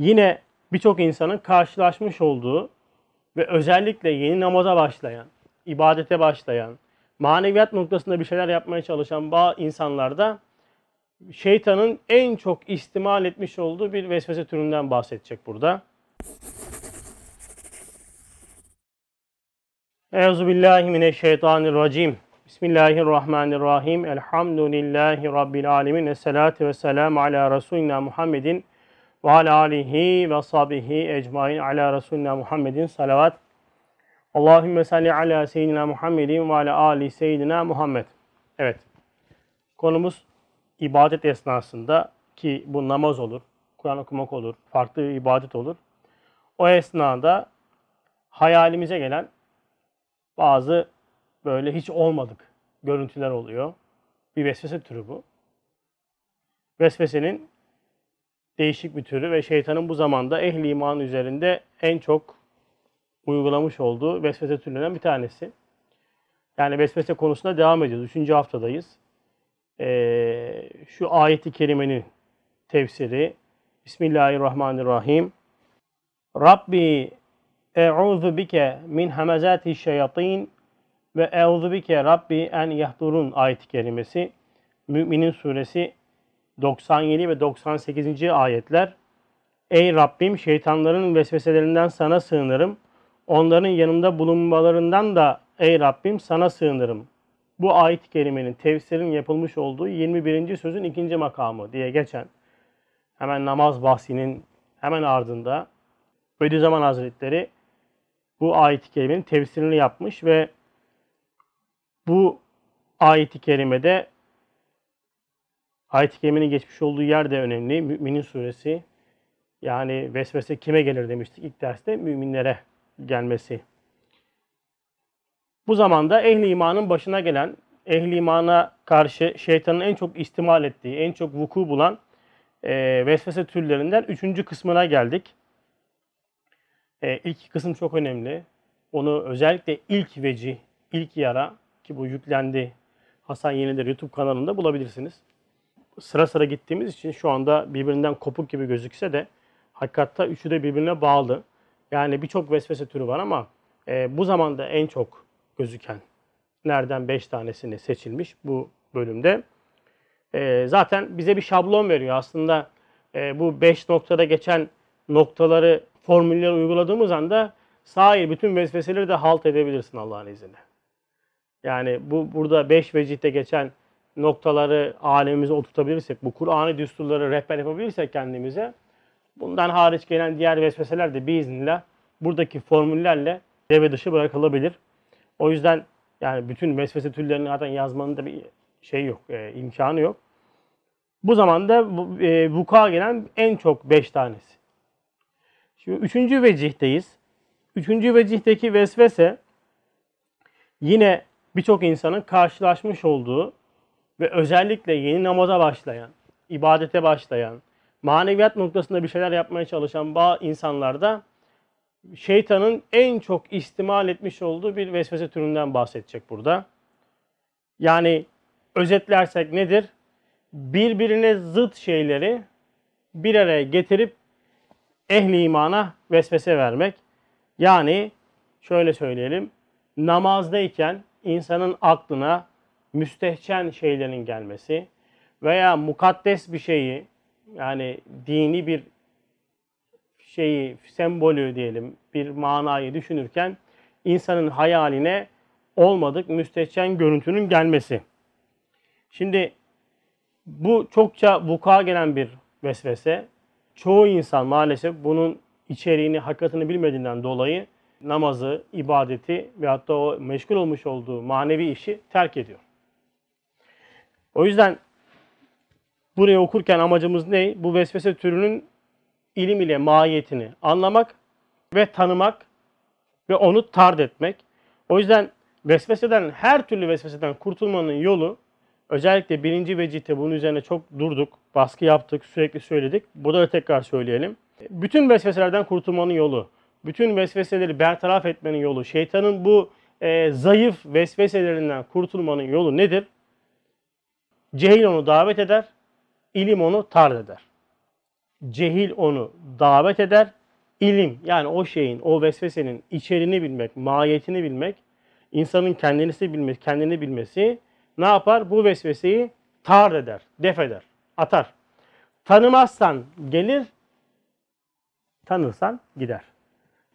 yine birçok insanın karşılaşmış olduğu ve özellikle yeni namaza başlayan, ibadete başlayan, maneviyat noktasında bir şeyler yapmaya çalışan bazı insanlarda şeytanın en çok istimal etmiş olduğu bir vesvese türünden bahsedecek burada. Euzu billahi mineşşeytanirracim. Bismillahirrahmanirrahim. Elhamdülillahi rabbil alamin. Essalatu vesselam ala resulina Muhammedin ve ala alihi ve sahbihi ecmaîn ala resulina Muhammedin salavat. Allahümme salli ala seyyidina Muhammedin ve ala ali seyyidina Muhammed. Evet. Konumuz ibadet esnasında ki bu namaz olur, Kur'an okumak olur, farklı bir ibadet olur. O esnada hayalimize gelen bazı böyle hiç olmadık görüntüler oluyor. Bir vesvese türü bu. Vesvesenin değişik bir türü ve şeytanın bu zamanda ehli iman üzerinde en çok uygulamış olduğu vesvese türlerinden bir tanesi. Yani vesvese konusunda devam ediyoruz. Üçüncü haftadayız. Ee, şu ayeti kerimenin tefsiri Bismillahirrahmanirrahim. Rabbi e'udhu bike min hamazati şeyatin ve e'udhu bike Rabbi en yahdurun ayet-i kerimesi. Müminin suresi 97 ve 98. ayetler. Ey Rabbim şeytanların vesveselerinden sana sığınırım. Onların yanımda bulunmalarından da ey Rabbim sana sığınırım. Bu ayet-i kerimenin tefsirin yapılmış olduğu 21. sözün ikinci makamı diye geçen hemen namaz bahsinin hemen ardında Bediüzzaman Hazretleri bu ayet-i kerimenin tefsirini yapmış ve bu ayet-i kerimede ayet-i kerimenin geçmiş olduğu yer de önemli. Müminin suresi yani vesvese kime gelir demiştik ilk derste müminlere gelmesi. Bu zamanda ehli imanın başına gelen, ehli imana karşı şeytanın en çok istimal ettiği, en çok vuku bulan e, vesvese türlerinden üçüncü kısmına geldik. E, ilk kısım çok önemli. Onu özellikle ilk veci, ilk yara ki bu yüklendi Hasan Yeniler YouTube kanalında bulabilirsiniz. Sıra sıra gittiğimiz için şu anda birbirinden kopuk gibi gözükse de hakikatta üçü de birbirine bağlı. Yani birçok vesvese türü var ama e, bu zamanda en çok gözüken nereden beş tanesini seçilmiş bu bölümde. E, zaten bize bir şablon veriyor. Aslında e, bu beş noktada geçen noktaları, formülleri uyguladığımız anda sahil bütün vesveseleri de halt edebilirsin Allah'ın izniyle. Yani bu burada beş vecihte geçen noktaları alemimize oturtabilirsek, bu Kur'an'ı düsturları rehber yapabilirsek kendimize, bundan hariç gelen diğer vesveseler de biiznillah buradaki formüllerle devre dışı bırakılabilir. O yüzden yani bütün vesvese türlerini zaten yazmanın da bir şey yok, e, imkanı yok. Bu zamanda e, vuku'a gelen en çok beş tanesi. Şimdi üçüncü vecihteyiz. Üçüncü vecihteki vesvese yine birçok insanın karşılaşmış olduğu ve özellikle yeni namaza başlayan, ibadete başlayan, maneviyat noktasında bir şeyler yapmaya çalışan bazı insanlarda şeytanın en çok istimal etmiş olduğu bir vesvese türünden bahsedecek burada. Yani özetlersek nedir? Birbirine zıt şeyleri bir araya getirip ehli imana vesvese vermek. Yani şöyle söyleyelim. Namazdayken insanın aklına müstehcen şeylerin gelmesi veya mukaddes bir şeyi yani dini bir şeyi, sembolü diyelim, bir manayı düşünürken insanın hayaline olmadık müstehcen görüntünün gelmesi. Şimdi bu çokça vuku'a gelen bir vesvese. Çoğu insan maalesef bunun içeriğini, hakikatini bilmediğinden dolayı namazı, ibadeti ve hatta o meşgul olmuş olduğu manevi işi terk ediyor. O yüzden buraya okurken amacımız ne? Bu vesvese türünün ilim ile mahiyetini anlamak ve tanımak ve onu tard etmek. O yüzden vesveseden, her türlü vesveseden kurtulmanın yolu özellikle birinci vecihte bunun üzerine çok durduk, baskı yaptık, sürekli söyledik. Burada da tekrar söyleyelim. Bütün vesveselerden kurtulmanın yolu, bütün vesveseleri bertaraf etmenin yolu, şeytanın bu e, zayıf vesveselerinden kurtulmanın yolu nedir? Cehil onu davet eder, ilim onu tard eder. Cehil onu davet eder. İlim yani o şeyin, o vesvesenin içeriğini bilmek, mahiyetini bilmek, insanın kendini bilmesi, kendini bilmesi ne yapar? Bu vesveseyi tar eder, def eder, atar. Tanımazsan gelir, tanırsan gider.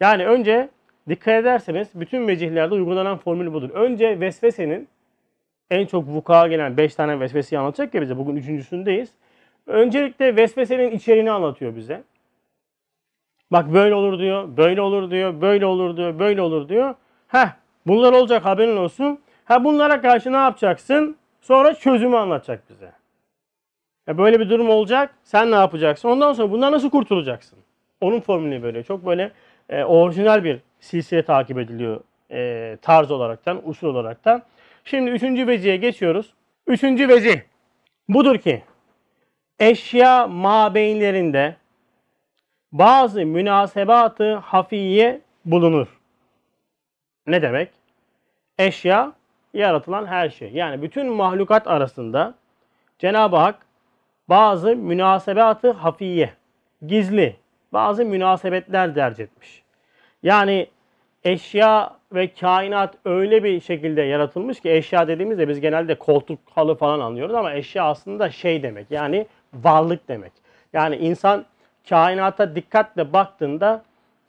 Yani önce dikkat ederseniz bütün vecihlerde uygulanan formül budur. Önce vesvesenin en çok vuku'a gelen 5 tane vesveseyi anlatacak ya bize. Bugün üçüncüsündeyiz. Öncelikle vesvesenin içeriğini anlatıyor bize. Bak böyle olur diyor, böyle olur diyor, böyle olur diyor, böyle olur diyor. Heh bunlar olacak haberin olsun. Ha bunlara karşı ne yapacaksın? Sonra çözümü anlatacak bize. Ya böyle bir durum olacak. Sen ne yapacaksın? Ondan sonra bundan nasıl kurtulacaksın? Onun formülü böyle. Çok böyle e, orijinal bir silsile takip ediliyor e, tarz olaraktan, usul olaraktan. Şimdi üçüncü veciye geçiyoruz. Üçüncü veci budur ki eşya mabeynlerinde bazı münasebatı hafiye bulunur. Ne demek? Eşya yaratılan her şey. Yani bütün mahlukat arasında Cenab-ı Hak bazı münasebatı hafiye, gizli bazı münasebetler derc etmiş. Yani eşya ve kainat öyle bir şekilde yaratılmış ki eşya dediğimizde biz genelde koltuk halı falan anlıyoruz ama eşya aslında şey demek yani varlık demek. Yani insan kainata dikkatle baktığında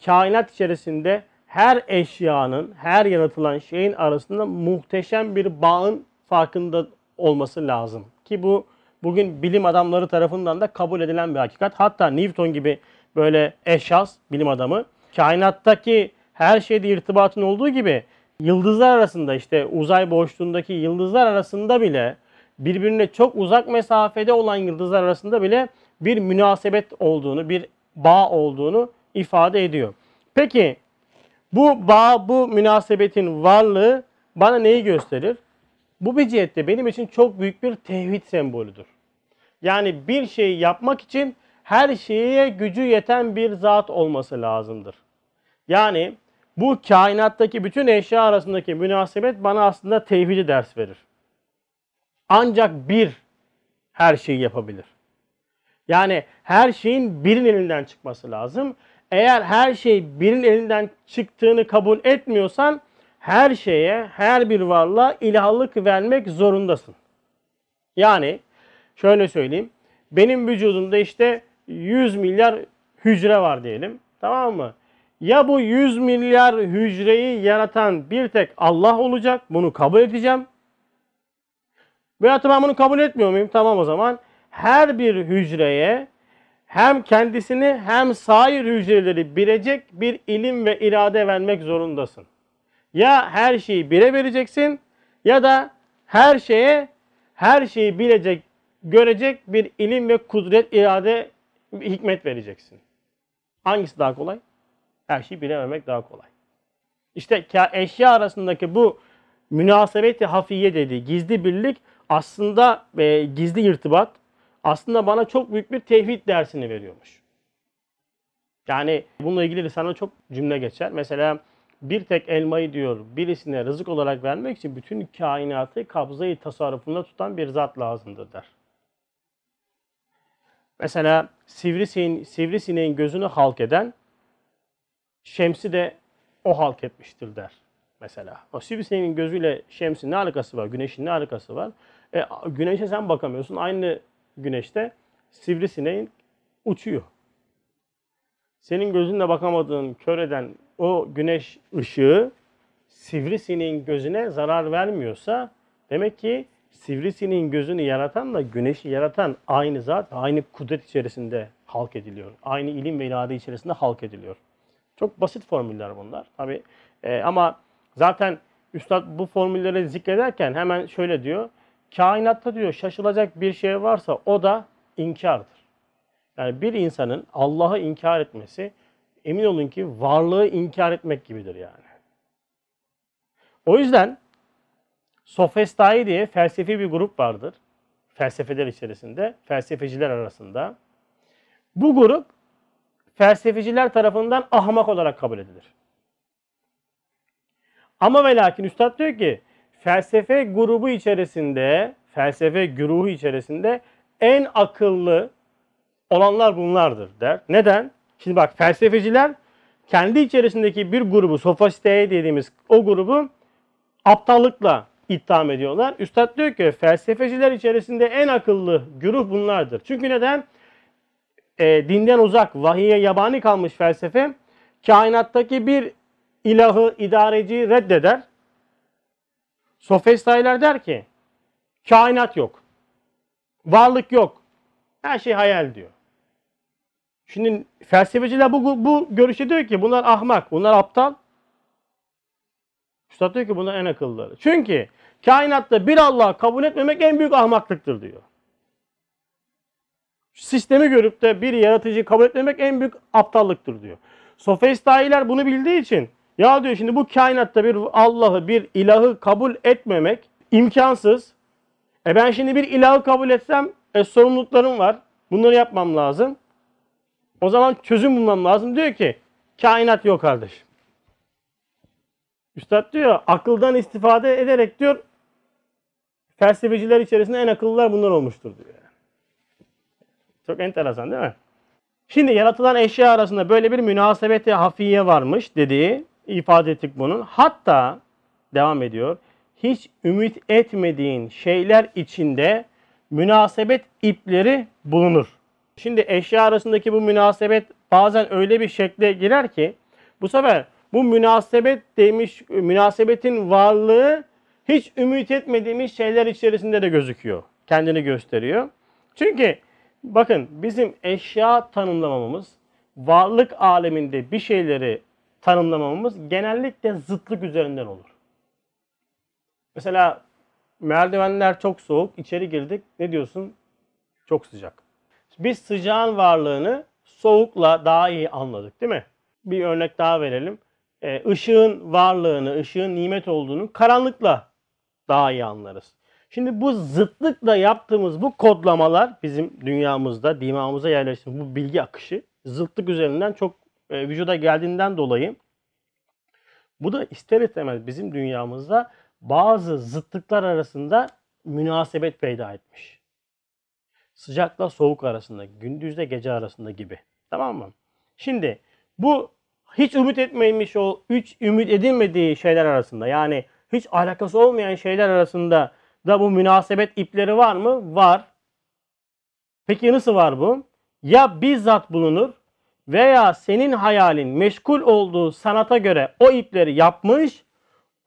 kainat içerisinde her eşyanın, her yaratılan şeyin arasında muhteşem bir bağın farkında olması lazım. Ki bu bugün bilim adamları tarafından da kabul edilen bir hakikat. Hatta Newton gibi böyle eşyas, bilim adamı, kainattaki her şeyde irtibatın olduğu gibi yıldızlar arasında işte uzay boşluğundaki yıldızlar arasında bile birbirine çok uzak mesafede olan yıldızlar arasında bile bir münasebet olduğunu, bir bağ olduğunu ifade ediyor. Peki bu bağ, bu münasebetin varlığı bana neyi gösterir? Bu bir cihette benim için çok büyük bir tevhid sembolüdür. Yani bir şeyi yapmak için her şeye gücü yeten bir zat olması lazımdır. Yani bu kainattaki bütün eşya arasındaki münasebet bana aslında tevhidi ders verir. Ancak bir her şeyi yapabilir. Yani her şeyin birinin elinden çıkması lazım. Eğer her şey birinin elinden çıktığını kabul etmiyorsan her şeye, her bir varlığa ilahlık vermek zorundasın. Yani şöyle söyleyeyim. Benim vücudumda işte 100 milyar hücre var diyelim. Tamam mı? Ya bu 100 milyar hücreyi yaratan bir tek Allah olacak. Bunu kabul edeceğim. Veyahut ben bunu kabul etmiyor muyum? Tamam o zaman. Her bir hücreye hem kendisini hem sair hücreleri bilecek bir ilim ve irade vermek zorundasın. Ya her şeyi bire vereceksin ya da her şeye her şeyi bilecek, görecek bir ilim ve kudret, irade, hikmet vereceksin. Hangisi daha kolay? Her şeyi bilememek daha kolay. İşte eşya arasındaki bu münasebeti hafiye dediği gizli birlik aslında e, gizli irtibat aslında bana çok büyük bir tevhid dersini veriyormuş. Yani bununla ilgili sana çok cümle geçer. Mesela bir tek elmayı diyor birisine rızık olarak vermek için bütün kainatı kabzayı tasarrufunda tutan bir zat lazımdır der. Mesela sivrisineğin, sivrisineğin gözünü halk eden şemsi de o halk etmiştir der. Mesela. O sivrisineğin gözüyle şemsin ne alakası var? Güneşin ne alakası var? E, güneşe sen bakamıyorsun. Aynı güneşte sivrisineğin uçuyor. Senin gözünle bakamadığın, kör eden o güneş ışığı sivrisineğin gözüne zarar vermiyorsa demek ki sivrisineğin gözünü yaratan da güneşi yaratan aynı zat, aynı kudret içerisinde halk ediliyor. Aynı ilim ve irade içerisinde halk ediliyor. Çok basit formüller bunlar. Tabi e, ama zaten Üstad bu formülleri zikrederken hemen şöyle diyor. Kainatta diyor şaşılacak bir şey varsa o da inkardır. Yani bir insanın Allah'ı inkar etmesi emin olun ki varlığı inkar etmek gibidir yani. O yüzden Sofestai diye felsefi bir grup vardır. Felsefeler içerisinde, felsefeciler arasında. Bu grup felsefeciler tarafından ahmak olarak kabul edilir. Ama ve lakin Üstad diyor ki felsefe grubu içerisinde, felsefe güruhu içerisinde en akıllı, olanlar bunlardır der. Neden? Şimdi bak felsefeciler kendi içerisindeki bir grubu sofisteye dediğimiz o grubu aptallıkla itham ediyorlar. Üstad diyor ki felsefeciler içerisinde en akıllı güruh bunlardır. Çünkü neden? E, dinden uzak, vahiye yabani kalmış felsefe kainattaki bir ilahı, idareci reddeder. Sofistaylar der ki kainat yok. Varlık yok. Her şey hayal diyor. Şimdi felsefeciler bu, bu görüşe diyor ki bunlar ahmak, bunlar aptal. Üstad diyor ki bunlar en akıllıları. Çünkü kainatta bir Allah kabul etmemek en büyük ahmaklıktır diyor. Sistemi görüp de bir yaratıcıyı kabul etmemek en büyük aptallıktır diyor. Sofistailer bunu bildiği için ya diyor şimdi bu kainatta bir Allah'ı, bir ilahı kabul etmemek imkansız. E ben şimdi bir ilahı kabul etsem e, sorumluluklarım var. Bunları yapmam lazım. O zaman çözüm bulmam lazım. Diyor ki kainat yok kardeş. Üstad diyor akıldan istifade ederek diyor felsefeciler içerisinde en akıllılar bunlar olmuştur diyor. Çok enteresan değil mi? Şimdi yaratılan eşya arasında böyle bir münasebeti hafiye varmış dediği ifade ettik bunun. Hatta devam ediyor. Hiç ümit etmediğin şeyler içinde münasebet ipleri bulunur. Şimdi eşya arasındaki bu münasebet bazen öyle bir şekle girer ki bu sefer bu münasebet demiş münasebetin varlığı hiç ümit etmediğimiz şeyler içerisinde de gözüküyor. Kendini gösteriyor. Çünkü bakın bizim eşya tanımlamamız varlık aleminde bir şeyleri tanımlamamız genellikle zıtlık üzerinden olur. Mesela merdivenler çok soğuk, içeri girdik. Ne diyorsun? Çok sıcak. Biz sıcağın varlığını soğukla daha iyi anladık değil mi? Bir örnek daha verelim. Ee, ışığın varlığını, ışığın nimet olduğunu karanlıkla daha iyi anlarız. Şimdi bu zıtlıkla yaptığımız bu kodlamalar bizim dünyamızda, dimağımıza yerleştiğimiz bu bilgi akışı zıtlık üzerinden çok e, vücuda geldiğinden dolayı bu da ister istemez bizim dünyamızda bazı zıtlıklar arasında münasebet peyda etmiş. Sıcakla soğuk arasında, gündüzle gece arasında gibi. Tamam mı? Şimdi bu hiç ümit etmemiş o üç ümit edilmediği şeyler arasında yani hiç alakası olmayan şeyler arasında da bu münasebet ipleri var mı? Var. Peki nasıl var bu? Ya bizzat bulunur veya senin hayalin meşgul olduğu sanata göre o ipleri yapmış,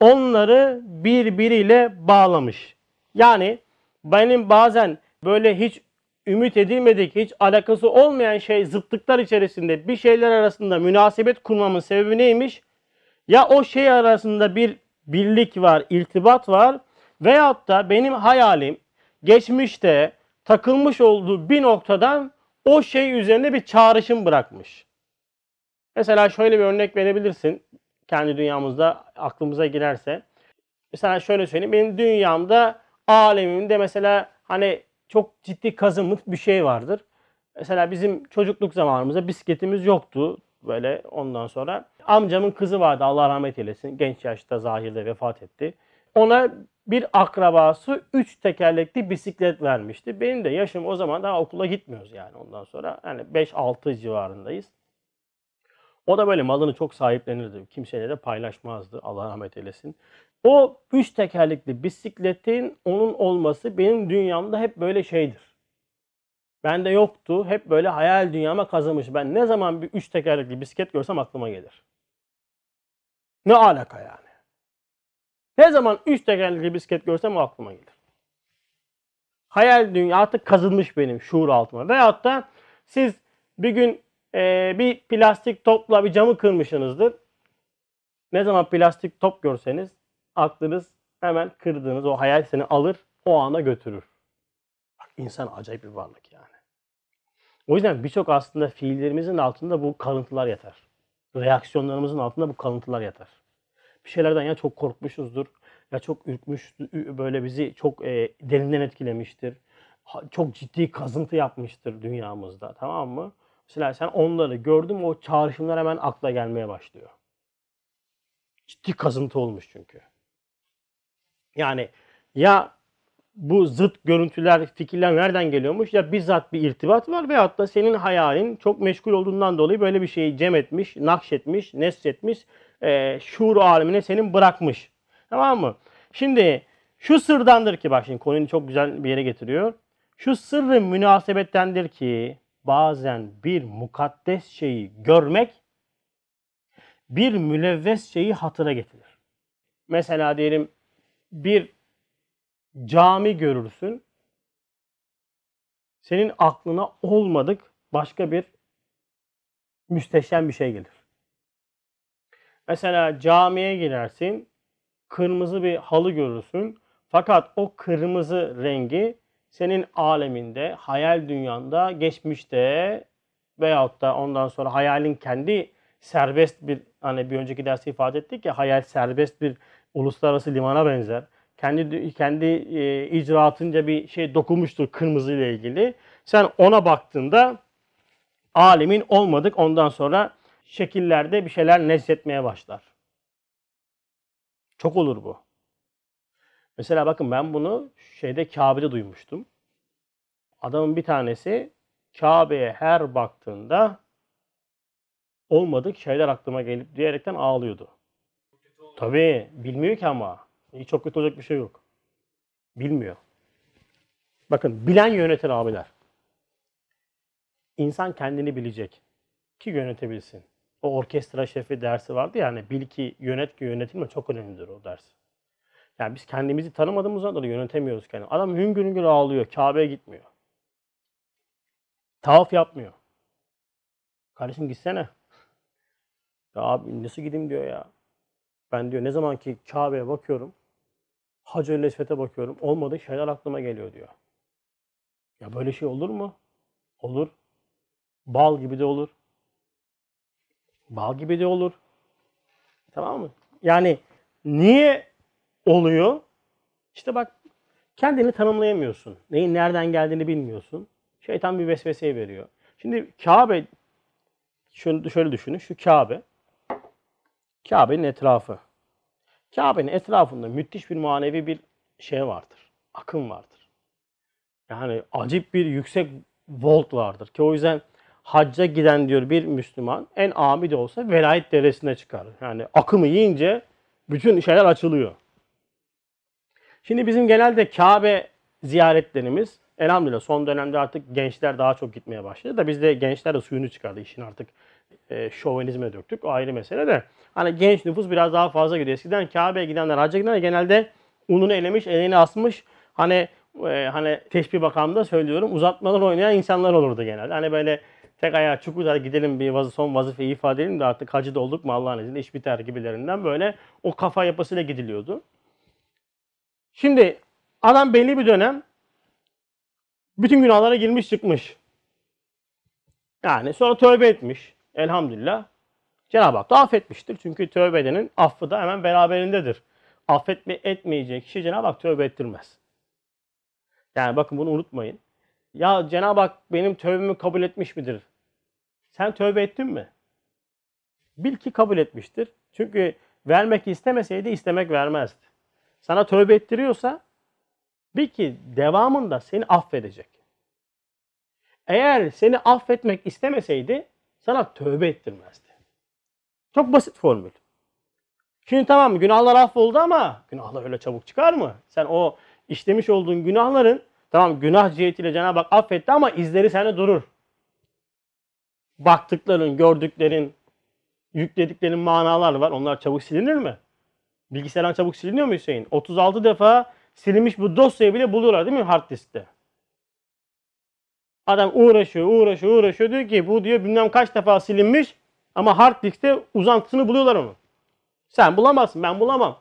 onları birbiriyle bağlamış. Yani benim bazen böyle hiç ümit edilmedik, hiç alakası olmayan şey zıtlıklar içerisinde bir şeyler arasında münasebet kurmamın sebebi neymiş? Ya o şey arasında bir birlik var, iltibat var veyahut da benim hayalim geçmişte takılmış olduğu bir noktadan o şey üzerine bir çağrışım bırakmış. Mesela şöyle bir örnek verebilirsin. Kendi dünyamızda aklımıza girerse. Mesela şöyle söyleyeyim. Benim dünyamda alemimde mesela hani çok ciddi kazınmış bir şey vardır. Mesela bizim çocukluk zamanımızda bisikletimiz yoktu. Böyle ondan sonra amcamın kızı vardı Allah rahmet eylesin. Genç yaşta zahirde vefat etti. Ona bir akrabası 3 tekerlekli bisiklet vermişti. Benim de yaşım o zaman daha okula gitmiyoruz yani ondan sonra. Yani 5-6 civarındayız. O da böyle malını çok sahiplenirdi. Kimseyle de paylaşmazdı. Allah rahmet eylesin. O üç tekerlekli bisikletin onun olması benim dünyamda hep böyle şeydir. Bende yoktu. Hep böyle hayal dünyama kazımış. Ben ne zaman bir üç tekerlekli bisiklet görsem aklıma gelir. Ne alaka yani? Ne zaman üç tekerlekli bisiklet görsem aklıma gelir. Hayal dünya artık kazınmış benim şuur altıma. Veyahut da siz bir gün e, bir plastik topla bir camı kırmışsınızdır. Ne zaman plastik top görseniz aklınız hemen kırdığınız o hayal seni alır o ana götürür. Bak insan acayip bir varlık yani. O yüzden birçok aslında fiillerimizin altında bu kalıntılar yatar. Reaksiyonlarımızın altında bu kalıntılar yatar. Bir şeylerden ya çok korkmuşuzdur ya çok ürkmüş böyle bizi çok e, derinden etkilemiştir. Çok ciddi kazıntı yapmıştır dünyamızda tamam mı? Mesela sen onları gördün o çağrışımlar hemen akla gelmeye başlıyor. Ciddi kazıntı olmuş çünkü. Yani ya bu zıt görüntüler, fikirler nereden geliyormuş? Ya bizzat bir irtibat var veyahut da senin hayalin çok meşgul olduğundan dolayı böyle bir şeyi cem etmiş, nakşetmiş, nesçetmiş, e, şuur alemine senin bırakmış. Tamam mı? Şimdi şu sırdandır ki bak şimdi konuyu çok güzel bir yere getiriyor. Şu sırrı münasebettendir ki bazen bir mukaddes şeyi görmek bir mülevves şeyi hatıra getirir. Mesela diyelim bir cami görürsün. Senin aklına olmadık başka bir müsteşem bir şey gelir. Mesela camiye girersin, kırmızı bir halı görürsün. Fakat o kırmızı rengi senin aleminde, hayal dünyanda, geçmişte veyahut da ondan sonra hayalin kendi serbest bir hani bir önceki dersi ifade ettik ya hayal serbest bir uluslararası limana benzer. Kendi kendi e, icraatınca bir şey dokunmuştur kırmızı ile ilgili. Sen ona baktığında alemin olmadık ondan sonra şekillerde bir şeyler nesletmeye başlar. Çok olur bu. Mesela bakın ben bunu şeyde Kabe'de duymuştum. Adamın bir tanesi Kabe'ye her baktığında olmadık şeyler aklıma gelip diyerekten ağlıyordu. Tabii bilmiyor ki ama. Hiç çok kötü olacak bir şey yok. Bilmiyor. Bakın bilen yönetir abiler. İnsan kendini bilecek ki yönetebilsin. O orkestra şefi dersi vardı ya hani bil ki yönet ki yönetilme çok önemlidir o ders. Yani biz kendimizi tanımadığımızdan dolayı yönetemiyoruz kendimizi. Adam hüngür hüngür ağlıyor. Kabe'ye gitmiyor. Tavaf yapmıyor. Kardeşim gitsene. Ya abi nasıl gideyim diyor ya. Ben diyor ne zaman ki Kabe'ye bakıyorum, Hacer-i Esved'e bakıyorum, olmadı şeyler aklıma geliyor diyor. Ya böyle şey olur mu? Olur. Bal gibi de olur. Bal gibi de olur. Tamam mı? Yani niye oluyor? İşte bak kendini tanımlayamıyorsun. Neyin nereden geldiğini bilmiyorsun. Şeytan bir vesveseye veriyor. Şimdi Kabe şöyle, şöyle düşünün. Şu Kabe Kabe'nin etrafı. Kabe'nin etrafında müthiş bir manevi bir şey vardır. Akım vardır. Yani acip bir yüksek volt vardır ki o yüzden hacca giden diyor bir Müslüman en ami de olsa velayet deresine çıkar. Yani akımı yiyince bütün şeyler açılıyor. Şimdi bizim genelde Kabe ziyaretlerimiz elhamdülillah son dönemde artık gençler daha çok gitmeye başladı da biz de gençler de suyunu çıkardı işin artık e, şovenizme döktük. O ayrı mesele de. Hani genç nüfus biraz daha fazla gidiyor. Eskiden Kabe'ye gidenler, hacca gidenler genelde ununu elemiş, elini asmış. Hani e, hani teşbih bakamda söylüyorum uzatmalar oynayan insanlar olurdu genelde. Hani böyle tek ayağı çukur gidelim bir vazı, son vazifeyi ifade edelim de artık hacı da olduk mu Allah'ın izniyle iş biter gibilerinden böyle o kafa yapısıyla gidiliyordu. Şimdi adam belli bir dönem bütün günahlara girmiş çıkmış. Yani sonra tövbe etmiş. Elhamdülillah. Cenab-ı Hak da affetmiştir. Çünkü tövbe edenin affı da hemen beraberindedir. Affetme etmeyecek kişi Cenab-ı Hak tövbe ettirmez. Yani bakın bunu unutmayın. Ya Cenab-ı Hak benim tövbemi kabul etmiş midir? Sen tövbe ettin mi? Bil ki kabul etmiştir. Çünkü vermek istemeseydi istemek vermezdi. Sana tövbe ettiriyorsa bil ki devamında seni affedecek. Eğer seni affetmek istemeseydi sana tövbe ettirmezdi. Çok basit formül. Şimdi tamam günahlar affoldu ama günahlar öyle çabuk çıkar mı? Sen o işlemiş olduğun günahların tamam günah cihetiyle Cenab-ı Hak affetti ama izleri sende durur. Baktıkların, gördüklerin, yüklediklerin manalar var. Onlar çabuk silinir mi? Bilgisayardan çabuk siliniyor mu Hüseyin? 36 defa silinmiş bu dosyayı bile buluyorlar değil mi hard diskte? Adam uğraşıyor, uğraşıyor, uğraşıyor. Diyor ki bu diyor bilmem kaç defa silinmiş ama hard diskte uzantısını buluyorlar onu. Sen bulamazsın, ben bulamam.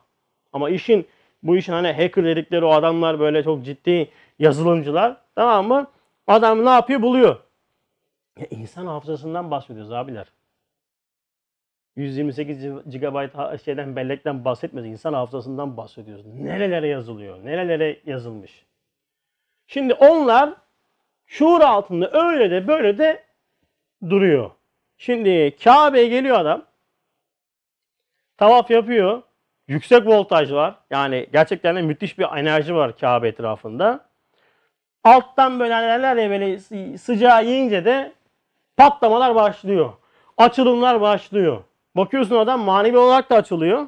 Ama işin bu işin hani hacker dedikleri o adamlar böyle çok ciddi yazılımcılar tamam mı? Adam ne yapıyor? Buluyor. Ya insan hafızasından bahsediyoruz abiler. 128 GB şeyden bellekten bahsetmiyoruz. İnsan hafızasından bahsediyoruz. Nerelere yazılıyor? Nerelere yazılmış? Şimdi onlar şuur altında öyle de böyle de duruyor. Şimdi Kabe'ye geliyor adam. Tavaf yapıyor. Yüksek voltaj var. Yani gerçekten de müthiş bir enerji var Kabe etrafında. Alttan böyle derler ya böyle sıcağı yiyince de patlamalar başlıyor. Açılımlar başlıyor. Bakıyorsun adam manevi olarak da açılıyor.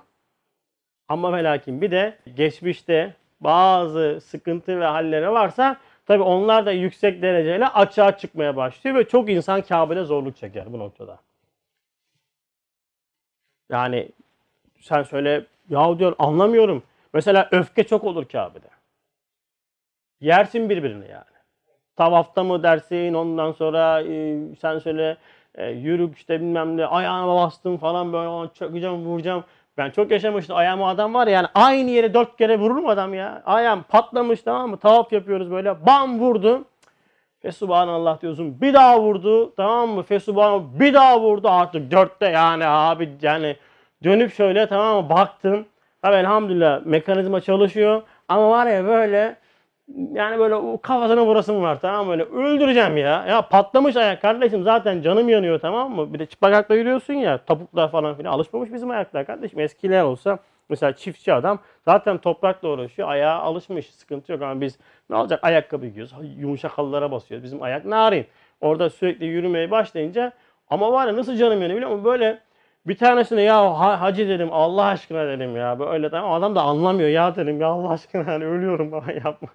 Ama ve lakin bir de geçmişte bazı sıkıntı ve halleri varsa tabi onlar da yüksek dereceyle açığa çıkmaya başlıyor ve çok insan Kabe'de zorluk çeker bu noktada. Yani sen söyle ya diyor anlamıyorum. Mesela öfke çok olur Kabe'de. Yersin birbirini yani. Tavafta mı dersin ondan sonra e, sen söyle e, yürü işte bilmem ne ayağına bastım falan böyle çökeceğim vuracağım. Ben çok yaşamıştım. Ayağıma adam var ya yani aynı yere dört kere vurur mu adam ya? Ayağım patlamış tamam mı? Tavaf yapıyoruz böyle. Bam vurdu. Fesubhanallah diyorsun. Bir daha vurdu. Tamam mı? Fesubhanallah bir daha vurdu. Artık dörtte yani abi yani dönüp şöyle tamam mı? Baktım. Abi elhamdülillah mekanizma çalışıyor. Ama var ya böyle yani böyle kafasına vurasım var tamam mı? Böyle öldüreceğim ya. Ya patlamış ayak kardeşim zaten canım yanıyor tamam mı? Bir de çıplak ayakla yürüyorsun ya topuklar falan filan alışmamış bizim ayaklar kardeşim. Eskiler olsa mesela çiftçi adam zaten toprakla uğraşıyor. Ayağa alışmış sıkıntı yok ama biz ne olacak ayakkabı giyiyoruz. Yumuşak halılara basıyoruz. Bizim ayak narin. Orada sürekli yürümeye başlayınca ama var ya nasıl canım yanıyor biliyor musun? Böyle bir tanesine ya hacı dedim Allah aşkına dedim ya böyle tamam adam da anlamıyor ya dedim ya Allah aşkına yani ölüyorum bana yapma.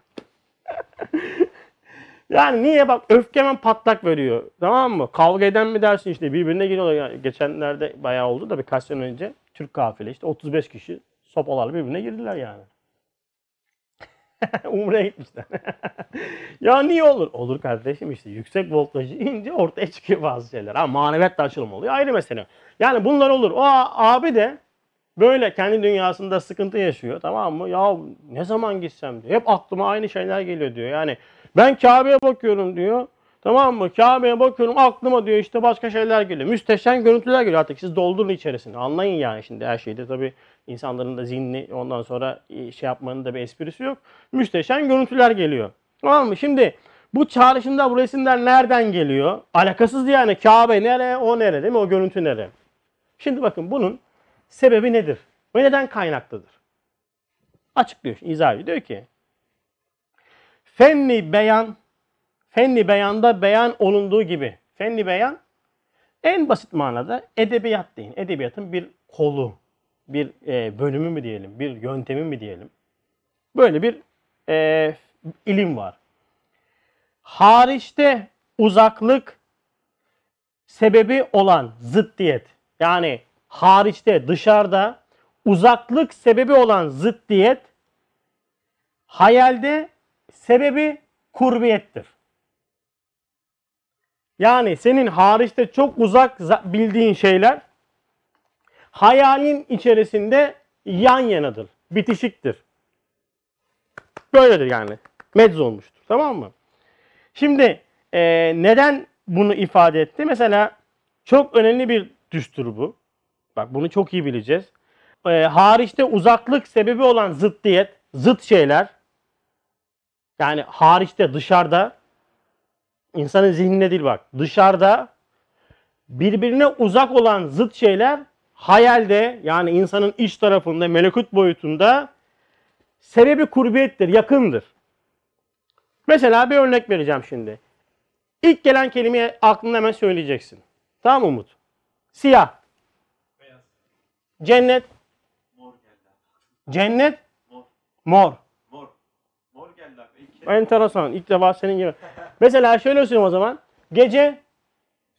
yani niye bak öfkemen patlak veriyor. Tamam mı? Kavga eden mi dersin işte birbirine giriyorlar. Yani geçenlerde bayağı oldu da birkaç sene önce Türk kafile işte 35 kişi sopalarla birbirine girdiler yani. Umre'ye gitmişler. ya niye olur? Olur kardeşim işte yüksek voltajı ince ortaya çıkıyor bazı şeyler. Ha maneviyat da açılım oluyor ayrı mesele. Yani bunlar olur. O abi de Böyle kendi dünyasında sıkıntı yaşıyor tamam mı? Ya ne zaman gitsem diyor. Hep aklıma aynı şeyler geliyor diyor. Yani ben Kabe'ye bakıyorum diyor. Tamam mı? Kabe'ye bakıyorum aklıma diyor işte başka şeyler geliyor. Müsteşen görüntüler geliyor artık siz doldurun içerisine. Anlayın yani şimdi her şeyde tabii insanların da zihni ondan sonra e, şey yapmanın da bir esprisi yok. Müsteşen görüntüler geliyor. Tamam mı? Şimdi bu çağrışımda bu resimler nereden geliyor? Alakasız yani Kabe nere o nere değil mi? O görüntü nere? Şimdi bakın bunun sebebi nedir? Ve neden kaynaklıdır? Açıklıyor, izah ediyor. Diyor ki fenni beyan fenni beyanda beyan olunduğu gibi fenni beyan en basit manada edebiyat deyin. Edebiyatın bir kolu, bir e, bölümü mü diyelim, bir yöntemi mi diyelim. Böyle bir e, ilim var. Hariçte uzaklık sebebi olan zıddiyet yani hariçte, dışarıda uzaklık sebebi olan zıddiyet hayalde sebebi kurbiyettir. Yani senin hariçte çok uzak bildiğin şeyler hayalin içerisinde yan yanadır, bitişiktir. Böyledir yani. Medz olmuştur. Tamam mı? Şimdi e, neden bunu ifade etti? Mesela çok önemli bir düstur bu. Bak bunu çok iyi bileceğiz. E, hariçte uzaklık sebebi olan zıddiyet, zıt şeyler yani hariçte dışarıda insanın zihninde değil bak dışarıda birbirine uzak olan zıt şeyler hayalde yani insanın iç tarafında melekut boyutunda sebebi kurbiyettir, yakındır. Mesela bir örnek vereceğim şimdi. İlk gelen kelimeyi aklında hemen söyleyeceksin. Tamam Umut? Siyah. Cennet. Mor geldi. Cennet. Mor. Mor. Mor. Mor geldi abi. Enteresan. İlk defa senin gibi. Mesela şöyle söyleyeyim o zaman. Gece.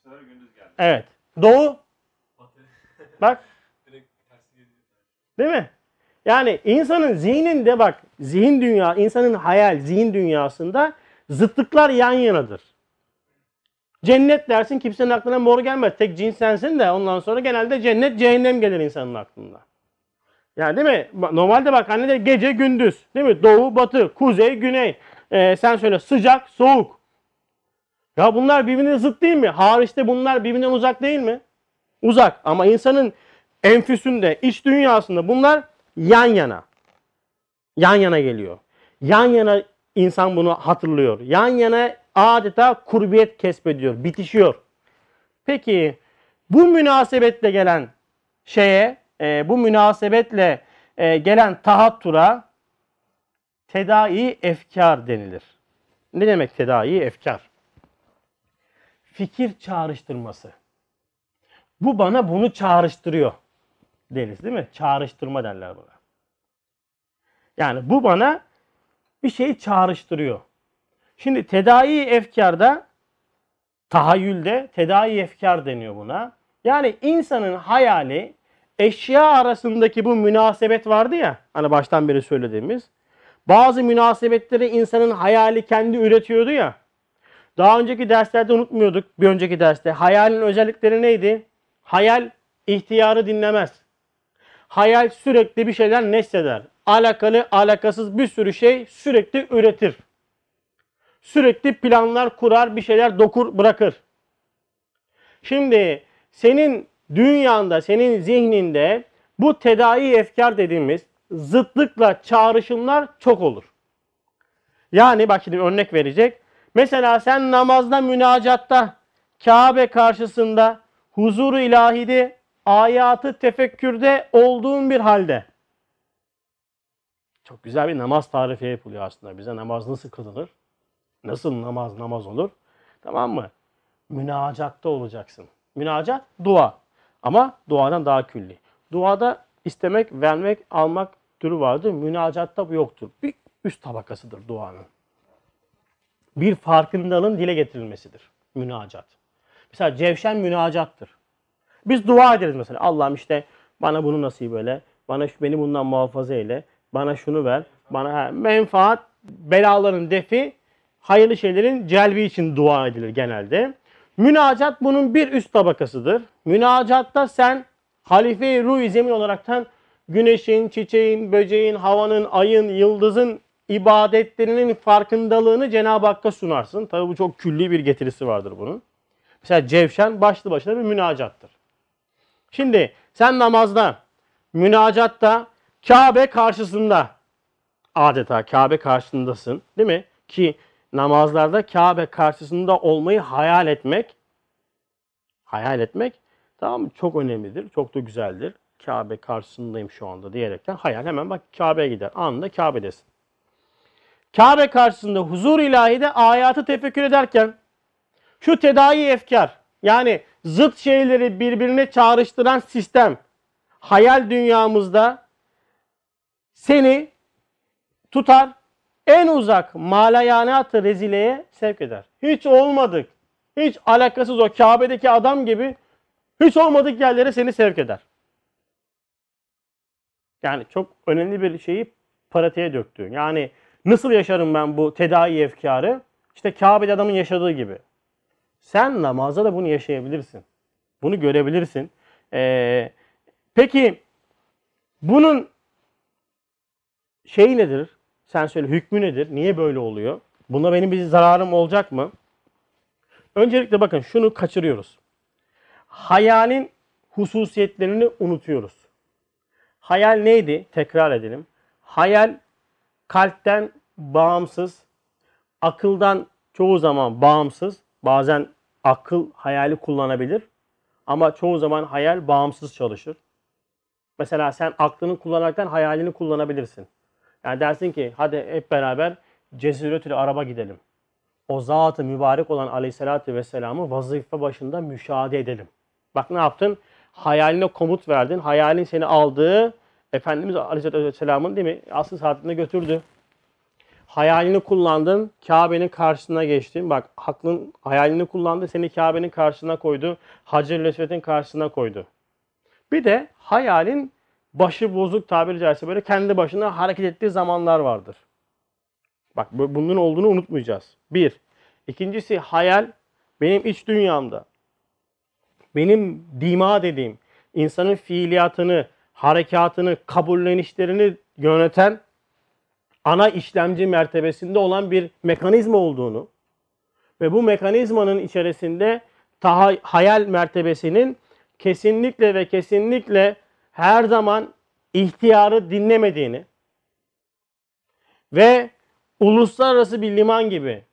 sefer gündüz geldi. Evet. Doğu. Bak. Değil mi? Yani insanın zihninde bak. Zihin dünya, insanın hayal, zihin dünyasında zıtlıklar yan yanadır. Cennet dersin kimsenin aklına mor gelmez. Tek cins sensin de ondan sonra genelde cennet cehennem gelir insanın aklına. Yani değil mi? Normalde bak hani de gece gündüz değil mi? Doğu batı, kuzey güney. Ee, sen söyle sıcak soğuk. Ya bunlar birbirine zıt değil mi? Hariçte bunlar birbirinden uzak değil mi? Uzak ama insanın enfüsünde, iç dünyasında bunlar yan yana. Yan yana geliyor. Yan yana insan bunu hatırlıyor. Yan yana adeta kurbiyet kesbediyor, bitişiyor. Peki bu münasebetle gelen şeye, e, bu münasebetle e, gelen tahattura tedai efkar denilir. Ne demek tedai efkar? Fikir çağrıştırması. Bu bana bunu çağrıştırıyor deriz değil mi? Çağrıştırma derler buna. Yani bu bana bir şeyi çağrıştırıyor. Şimdi tedai efkarda tahayyülde tedai efkar deniyor buna. Yani insanın hayali eşya arasındaki bu münasebet vardı ya hani baştan beri söylediğimiz. Bazı münasebetleri insanın hayali kendi üretiyordu ya. Daha önceki derslerde unutmuyorduk bir önceki derste. Hayalin özellikleri neydi? Hayal ihtiyarı dinlemez. Hayal sürekli bir şeyler nesneder. Alakalı alakasız bir sürü şey sürekli üretir. Sürekli planlar kurar, bir şeyler dokur, bırakır. Şimdi senin dünyanda, senin zihninde bu tedai efkar dediğimiz zıtlıkla çağrışımlar çok olur. Yani bak şimdi örnek verecek. Mesela sen namazda, münacatta, Kabe karşısında, huzuru ilahide, ayatı tefekkürde olduğun bir halde. Çok güzel bir namaz tarifi yapılıyor aslında. Bize namaz nasıl kılınır? Nasıl namaz namaz olur? Tamam mı? Münacatta olacaksın. Münacat dua. Ama duadan daha külli. Duada istemek, vermek, almak türü vardır. Münacatta bu yoktur. Bir üst tabakasıdır duanın. Bir farkındalığın dile getirilmesidir. Münacat. Mesela cevşen münacattır. Biz dua ederiz mesela. Allah'ım işte bana bunu nasip eyle. Bana şu- beni bundan muhafaza eyle. Bana şunu ver. Bana ha, menfaat, belaların defi, hayırlı şeylerin celbi için dua edilir genelde. Münacat bunun bir üst tabakasıdır. Münacatta sen halife-i ruh zemin olaraktan güneşin, çiçeğin, böceğin, havanın, ayın, yıldızın ibadetlerinin farkındalığını Cenab-ı Hakk'a sunarsın. Tabi bu çok külli bir getirisi vardır bunun. Mesela cevşen başlı başına bir münacattır. Şimdi sen namazda, münacatta, Kabe karşısında adeta Kabe karşısındasın değil mi? Ki namazlarda Kabe karşısında olmayı hayal etmek hayal etmek tamam mı? Çok önemlidir. Çok da güzeldir. Kabe karşısındayım şu anda diyerekten hayal hemen bak Kabe'ye gider. Anında Kabe'desin. Kabe karşısında huzur ilahide ayatı tefekkür ederken şu tedai efkar yani zıt şeyleri birbirine çağrıştıran sistem hayal dünyamızda seni tutar en uzak malayanat-ı rezileye sevk eder. Hiç olmadık. Hiç alakasız o Kabe'deki adam gibi hiç olmadık yerlere seni sevk eder. Yani çok önemli bir şeyi pratiğe döktü. Yani nasıl yaşarım ben bu tedai efkarı? İşte Kabe'de adamın yaşadığı gibi. Sen namazda da bunu yaşayabilirsin. Bunu görebilirsin. Ee, peki bunun şeyi nedir? Sen söyle hükmü nedir? Niye böyle oluyor? Buna benim bir zararım olacak mı? Öncelikle bakın şunu kaçırıyoruz. Hayalin hususiyetlerini unutuyoruz. Hayal neydi? Tekrar edelim. Hayal kalpten bağımsız, akıldan çoğu zaman bağımsız. Bazen akıl hayali kullanabilir. Ama çoğu zaman hayal bağımsız çalışır. Mesela sen aklını kullanaraktan hayalini kullanabilirsin. Yani dersin ki hadi hep beraber Ceziretül araba gidelim. O zatı mübarek olan aleyhissalatü vesselam'ı vazife başında müşahede edelim. Bak ne yaptın? Hayaline komut verdin. Hayalin seni aldığı Efendimiz Aleyhisselatü Vesselam'ın değil mi? Asıl saatinde götürdü. Hayalini kullandın. Kabe'nin karşısına geçtin. Bak aklın hayalini kullandı. Seni Kabe'nin karşısına koydu. Esved'in karşısına koydu. Bir de hayalin başı bozuk tabiri caizse böyle kendi başına hareket ettiği zamanlar vardır. Bak bu- bunun olduğunu unutmayacağız. Bir. İkincisi hayal benim iç dünyamda. Benim dima dediğim insanın fiiliyatını, harekatını, kabullenişlerini yöneten ana işlemci mertebesinde olan bir mekanizma olduğunu ve bu mekanizmanın içerisinde taha- hayal mertebesinin kesinlikle ve kesinlikle her zaman ihtiyarı dinlemediğini ve uluslararası bir liman gibi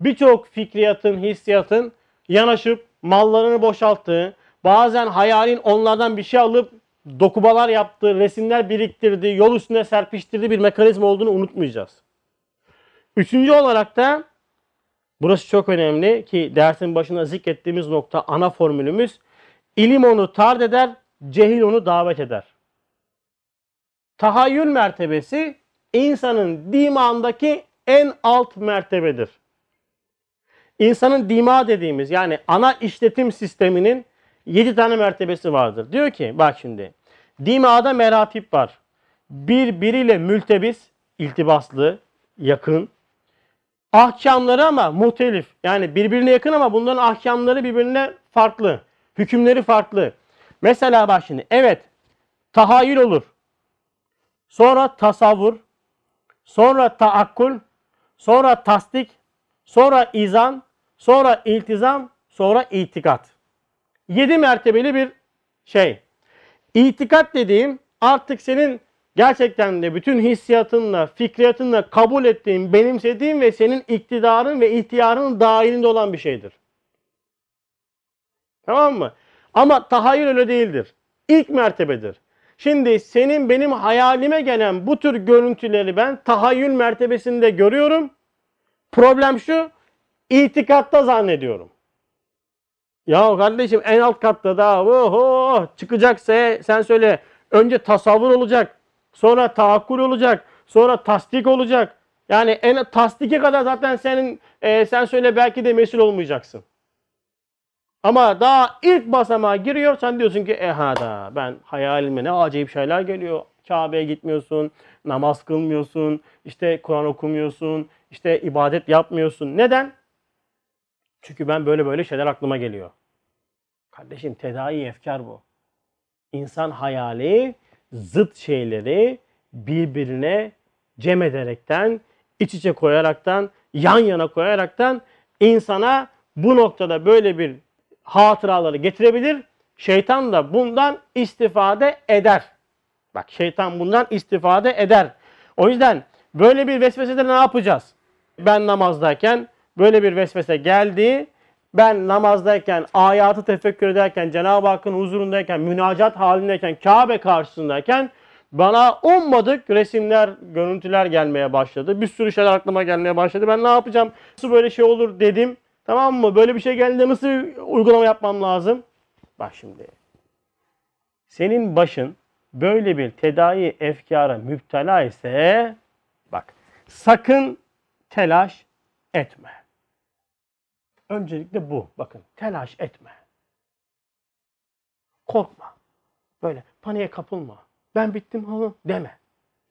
birçok fikriyatın, hissiyatın yanaşıp mallarını boşalttığı, bazen hayalin onlardan bir şey alıp dokumalar yaptı, resimler biriktirdi, yol üstüne serpiştirdiği bir mekanizma olduğunu unutmayacağız. Üçüncü olarak da burası çok önemli ki dersin başında zikrettiğimiz nokta ana formülümüz. İlim onu tard eder, cehil onu davet eder. Tahayyül mertebesi insanın dimağındaki en alt mertebedir. İnsanın dima dediğimiz yani ana işletim sisteminin 7 tane mertebesi vardır. Diyor ki bak şimdi dimada meratip var. Birbiriyle mültebis, iltibaslı, yakın. Ahkamları ama muhtelif. Yani birbirine yakın ama bunların ahkamları birbirine farklı. Hükümleri farklı. Mesela bak şimdi evet tahayyül olur. Sonra tasavvur, sonra taakkul, sonra tasdik, sonra izan, sonra iltizam, sonra itikat. Yedi mertebeli bir şey. İtikat dediğim artık senin gerçekten de bütün hissiyatınla, fikriyatınla kabul ettiğin, benimsediğin ve senin iktidarın ve ihtiyarın dahilinde olan bir şeydir. Tamam mı? Ama tahayyül öyle değildir. İlk mertebedir. Şimdi senin benim hayalime gelen bu tür görüntüleri ben tahayyül mertebesinde görüyorum. Problem şu, itikatta zannediyorum. Ya kardeşim en alt katta da oho çıkacaksa sen söyle. Önce tasavvur olacak. Sonra tahakkul olacak. Sonra tasdik olacak. Yani en tasdike kadar zaten senin e, sen söyle belki de mesul olmayacaksın. Ama daha ilk basamağa giriyor sen diyorsun ki eha da ben hayalime ne acayip şeyler geliyor. Kabe'ye gitmiyorsun, namaz kılmıyorsun, işte Kur'an okumuyorsun, işte ibadet yapmıyorsun. Neden? Çünkü ben böyle böyle şeyler aklıma geliyor. Kardeşim tedavi efkar bu. İnsan hayali zıt şeyleri birbirine cem ederekten, iç içe koyaraktan, yan yana koyaraktan insana bu noktada böyle bir hatıraları getirebilir. Şeytan da bundan istifade eder. Bak şeytan bundan istifade eder. O yüzden böyle bir vesvesede ne yapacağız? Ben namazdayken böyle bir vesvese geldi. Ben namazdayken, ayatı tefekkür ederken, Cenab-ı Hakk'ın huzurundayken, münacat halindeyken, Kabe karşısındayken bana ummadık resimler, görüntüler gelmeye başladı. Bir sürü şeyler aklıma gelmeye başladı. Ben ne yapacağım? Nasıl böyle şey olur dedim. Tamam mı? Böyle bir şey geldiğinde nasıl uygulama yapmam lazım? Bak şimdi. Senin başın böyle bir tedavi efkara müptela ise bak sakın telaş etme. Öncelikle bu. Bakın telaş etme. Korkma. Böyle paniğe kapılma. Ben bittim oğlum deme.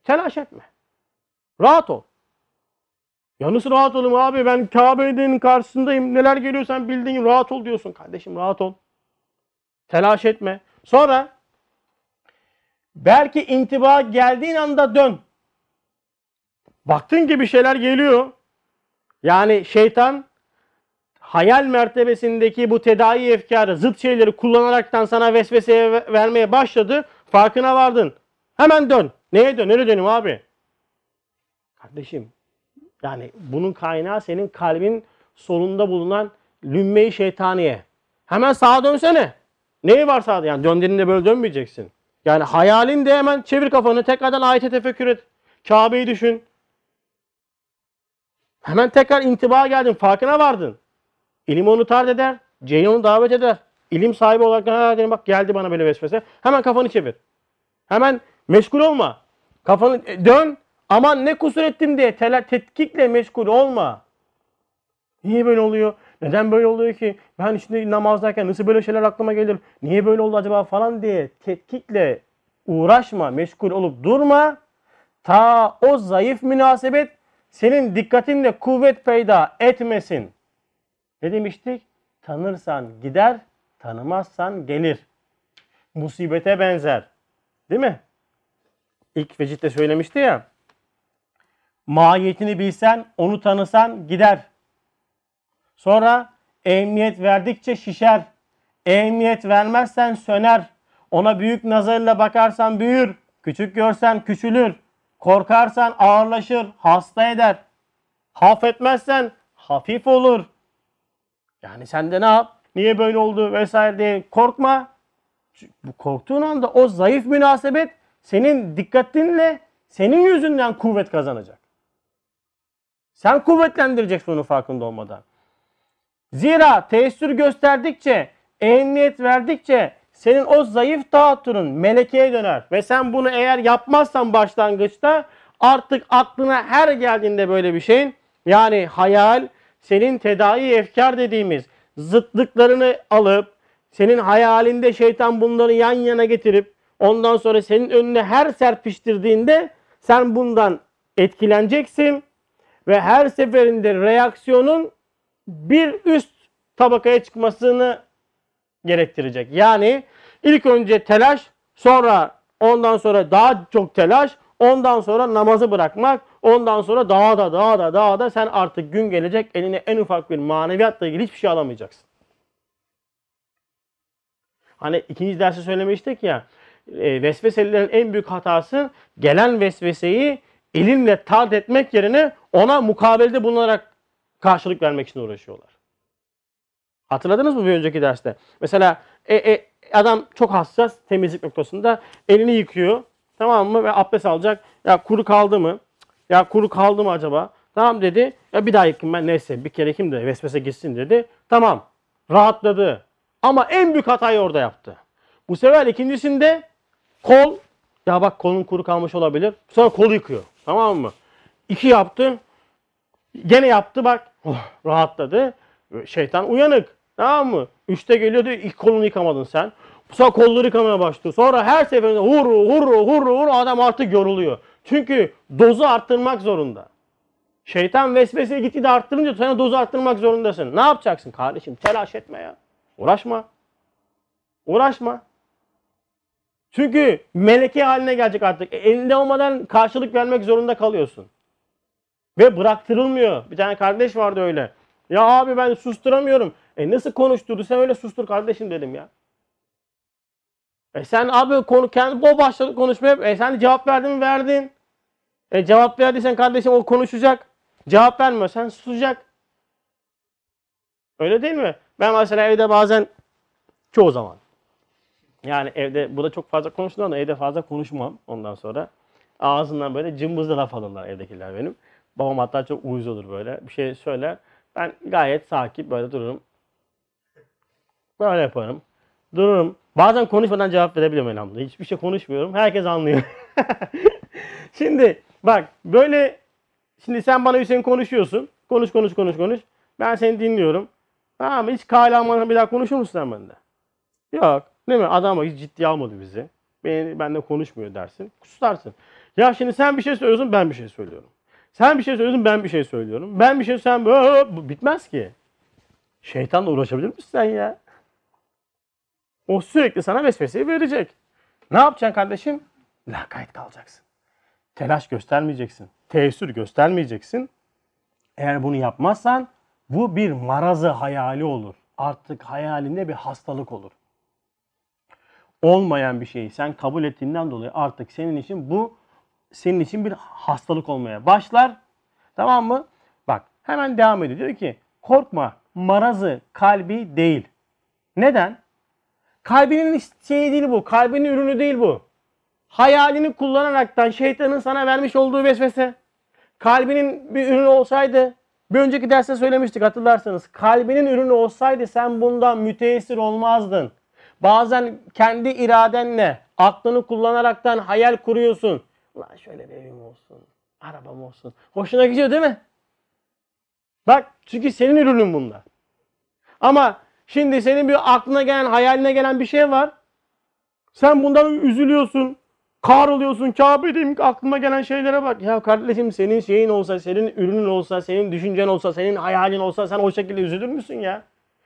Telaş etme. Rahat ol. Ya nasıl rahat olayım abi ben Kabe'nin karşısındayım. Neler geliyor sen bildiğin rahat ol diyorsun. Kardeşim rahat ol. Telaş etme. Sonra belki intiba geldiğin anda dön. Baktın ki bir şeyler geliyor. Yani şeytan hayal mertebesindeki bu tedavi efkarı, zıt şeyleri kullanaraktan sana vesveseye vermeye başladı. Farkına vardın. Hemen dön. Neye dön? Nereye döneyim abi? Kardeşim yani bunun kaynağı senin kalbin solunda bulunan lümme-i şeytaniye. Hemen sağa dönsene. Neyi var sağda? Yani döndüğünde böyle dönmeyeceksin. Yani hayalin de hemen çevir kafanı. Tekrardan ayete tefekkür et. Kabe'yi düşün. Hemen tekrar intiba geldin. Farkına vardın. İlim onu tard eder. Cehil onu davet eder. İlim sahibi olarak ha dedim bak geldi bana böyle vesvese. Hemen kafanı çevir. Hemen meşgul olma. Kafanı e, dön. Aman ne kusur ettim diye tela, tetkikle meşgul olma. Niye böyle oluyor? Neden böyle oluyor ki? Ben şimdi namazdayken nasıl böyle şeyler aklıma gelir? Niye böyle oldu acaba falan diye tetkikle uğraşma, meşgul olup durma. Ta o zayıf münasebet senin dikkatinle kuvvet peyda etmesin. Ne demiştik? Tanırsan gider, tanımazsan gelir. Musibete benzer. Değil mi? İlk vecitte söylemişti ya. Mahiyetini bilsen, onu tanısan gider. Sonra emniyet verdikçe şişer. Emniyet vermezsen söner. Ona büyük nazarıyla bakarsan büyür. Küçük görsen küçülür. Korkarsan ağırlaşır, hasta eder. Haf etmezsen hafif olur. Yani sen de ne yap? Niye böyle oldu vesaire diye korkma. Bu korktuğun anda o zayıf münasebet senin dikkatinle senin yüzünden kuvvet kazanacak. Sen kuvvetlendireceksin onu farkında olmadan. Zira teessür gösterdikçe, ehemmiyet verdikçe senin o zayıf taatturun melekeye döner. Ve sen bunu eğer yapmazsan başlangıçta artık aklına her geldiğinde böyle bir şeyin yani hayal, senin tedavi efkar dediğimiz zıtlıklarını alıp senin hayalinde şeytan bunları yan yana getirip ondan sonra senin önüne her serpiştirdiğinde sen bundan etkileneceksin ve her seferinde reaksiyonun bir üst tabakaya çıkmasını gerektirecek. Yani ilk önce telaş, sonra ondan sonra daha çok telaş, ondan sonra namazı bırakmak, ondan sonra daha da daha da daha da sen artık gün gelecek eline en ufak bir maneviyatla ilgili hiçbir şey alamayacaksın. Hani ikinci dersi söylemiştik ya, e, vesveselilerin en büyük hatası gelen vesveseyi elinle tard etmek yerine ona mukabelede bulunarak karşılık vermek için uğraşıyorlar. Hatırladınız mı bir önceki derste? Mesela e, e, adam çok hassas temizlik noktasında elini yıkıyor. Tamam mı? Ve abdest alacak. Ya kuru kaldı mı? Ya kuru kaldı mı acaba? Tamam dedi. Ya bir daha yıkayım ben neyse bir kere yıkayım da vesvese gitsin dedi. Tamam. Rahatladı. Ama en büyük hatayı orada yaptı. Bu sefer ikincisinde kol ya bak kolun kuru kalmış olabilir. Sonra kolu yıkıyor. Tamam mı? İki yaptı. Gene yaptı bak. Oh, rahatladı. Şeytan uyanık. Tamam mı? Üçte geliyordu ilk kolunu yıkamadın sen. Sonra kolları yıkamaya başlıyor. Sonra her seferinde hurru hurru hurru hurru adam artık yoruluyor. Çünkü dozu arttırmak zorunda. Şeytan vesveseyi gitgide arttırınca sen dozu arttırmak zorundasın. Ne yapacaksın kardeşim? Telaş etme ya. Uğraşma. Uğraşma. Çünkü meleke haline gelecek artık. E, elinde olmadan karşılık vermek zorunda kalıyorsun. Ve bıraktırılmıyor. Bir tane kardeş vardı öyle. Ya abi ben susturamıyorum. E nasıl konuşturdu? Sen öyle sustur kardeşim dedim ya. E sen abi konu kendi o başladı konuşmaya. E sen cevap verdin mi? Verdin. E cevap verdiysen kardeşim o konuşacak. Cevap vermiyorsan susacak. Öyle değil mi? Ben mesela evde bazen çoğu zaman yani evde burada çok fazla konuştuğum ama evde fazla konuşmam ondan sonra. Ağzından böyle cımbızlı laf alırlar evdekiler benim. Babam hatta çok uyuz olur böyle. Bir şey söyler. Ben gayet sakin böyle dururum. Böyle yaparım. Dururum. Bazen konuşmadan cevap verebiliyorum elhamdülillah. Hiçbir şey konuşmuyorum. Herkes anlıyor. şimdi bak böyle şimdi sen bana Hüseyin konuşuyorsun. Konuş konuş konuş konuş. Ben seni dinliyorum. Tamam mı? Hiç kale bir daha konuşur musun sen bende? Yok. Değil mi? Adam hiç ciddiye almadı bizi. Beni, benimle konuşmuyor dersin. Kusarsın. Ya şimdi sen bir şey söylüyorsun ben bir şey söylüyorum. Sen bir şey söylüyorsun ben bir şey söylüyorum. Ben bir şey sen bitmez ki. Şeytanla uğraşabilir misin sen ya? O sürekli sana vesveseyi verecek. Ne yapacaksın kardeşim? Lakayt kalacaksın. Telaş göstermeyeceksin. Teessür göstermeyeceksin. Eğer bunu yapmazsan bu bir marazı hayali olur. Artık hayalinde bir hastalık olur. Olmayan bir şeyi sen kabul ettiğinden dolayı artık senin için bu senin için bir hastalık olmaya başlar. Tamam mı? Bak hemen devam ediyor. Diyor ki korkma marazı kalbi değil. Neden? Kalbinin şeyi değil bu. Kalbinin ürünü değil bu. Hayalini kullanaraktan şeytanın sana vermiş olduğu vesvese. Kalbinin bir ürünü olsaydı bir önceki derste söylemiştik hatırlarsanız. Kalbinin ürünü olsaydı sen bundan müteessir olmazdın. Bazen kendi iradenle aklını kullanaraktan hayal kuruyorsun. Ulan şöyle bir evim olsun, arabam olsun. Hoşuna gidiyor değil mi? Bak çünkü senin ürünün bunlar. Ama şimdi senin bir aklına gelen, hayaline gelen bir şey var. Sen bundan üzülüyorsun. Kahroluyorsun. Kabe'deyim aklıma gelen şeylere bak. Ya kardeşim senin şeyin olsa, senin ürünün olsa, senin düşüncen olsa, senin hayalin olsa sen o şekilde üzülür müsün ya?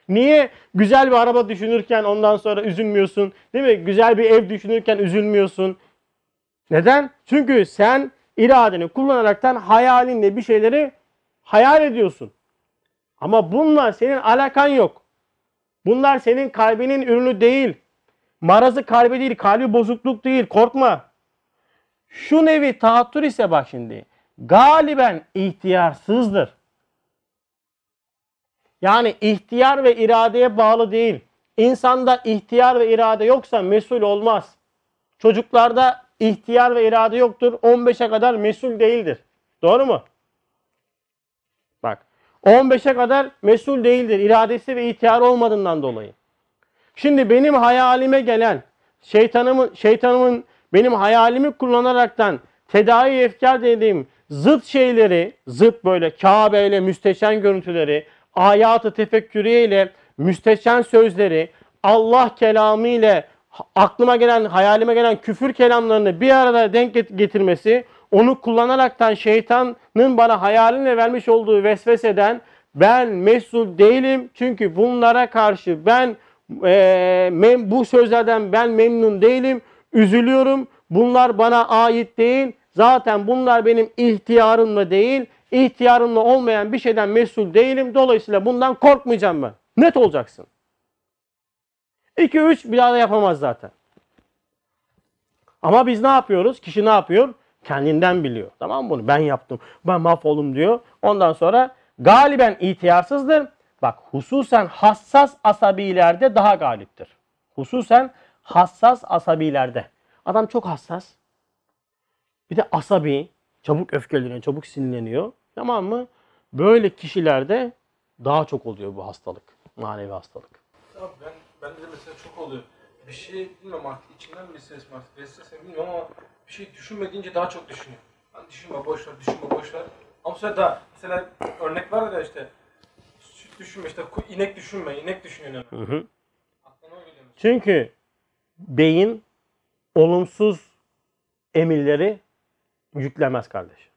Niye güzel bir araba düşünürken ondan sonra üzülmüyorsun? Değil mi? Güzel bir ev düşünürken üzülmüyorsun. Neden? Çünkü sen iradeni kullanaraktan hayalinle bir şeyleri hayal ediyorsun. Ama bunlar senin alakan yok. Bunlar senin kalbinin ürünü değil. Marazı kalbi değil, kalbi bozukluk değil. Korkma. Şu nevi tahattür ise bak şimdi. Galiben ihtiyarsızdır. Yani ihtiyar ve iradeye bağlı değil. insanda ihtiyar ve irade yoksa mesul olmaz. Çocuklarda ihtiyar ve irade yoktur. 15'e kadar mesul değildir. Doğru mu? Bak. 15'e kadar mesul değildir. İradesi ve ihtiyarı olmadığından dolayı. Şimdi benim hayalime gelen şeytanımın şeytanımın benim hayalimi kullanaraktan tedavi efkar dediğim zıt şeyleri, zıt böyle Kabe ile müsteşen görüntüleri, ayatı tefekkürüye ile müsteşen sözleri, Allah kelamı ile aklıma gelen, hayalime gelen küfür kelamlarını bir arada denk get- getirmesi, onu kullanaraktan şeytanın bana hayalinle vermiş olduğu vesveseden ben mesul değilim. Çünkü bunlara karşı ben eee, mem- bu sözlerden ben memnun değilim. Üzülüyorum. Bunlar bana ait değil. Zaten bunlar benim ihtiyarımla değil. İhtiyarımla olmayan bir şeyden mesul değilim. Dolayısıyla bundan korkmayacağım ben. Net olacaksın. 2 3 bir daha da yapamaz zaten. Ama biz ne yapıyoruz? Kişi ne yapıyor? Kendinden biliyor. Tamam mı bunu? Ben yaptım. Ben mahvolum diyor. Ondan sonra galiben itiyarsızdır. Bak hususen hassas asabilerde daha galiptir. Hususen hassas asabilerde. Adam çok hassas. Bir de asabi. Çabuk öfkeleniyor, çabuk sinirleniyor. Tamam mı? Böyle kişilerde daha çok oluyor bu hastalık. Manevi hastalık. Abi ben, bende de mesela çok oluyor. Bir şey bilmiyorum artık içimden bir ses var. Vesvese bilmiyorum ama bir şey düşünme deyince daha çok düşünüyor. Hani düşünme boş ver, düşünme boş ver. Ama sefer daha mesela örnek var ya işte süt düşünme işte inek düşünme, inek düşünüyor hemen. Hı hı. Çünkü beyin olumsuz emirleri yüklemez kardeş.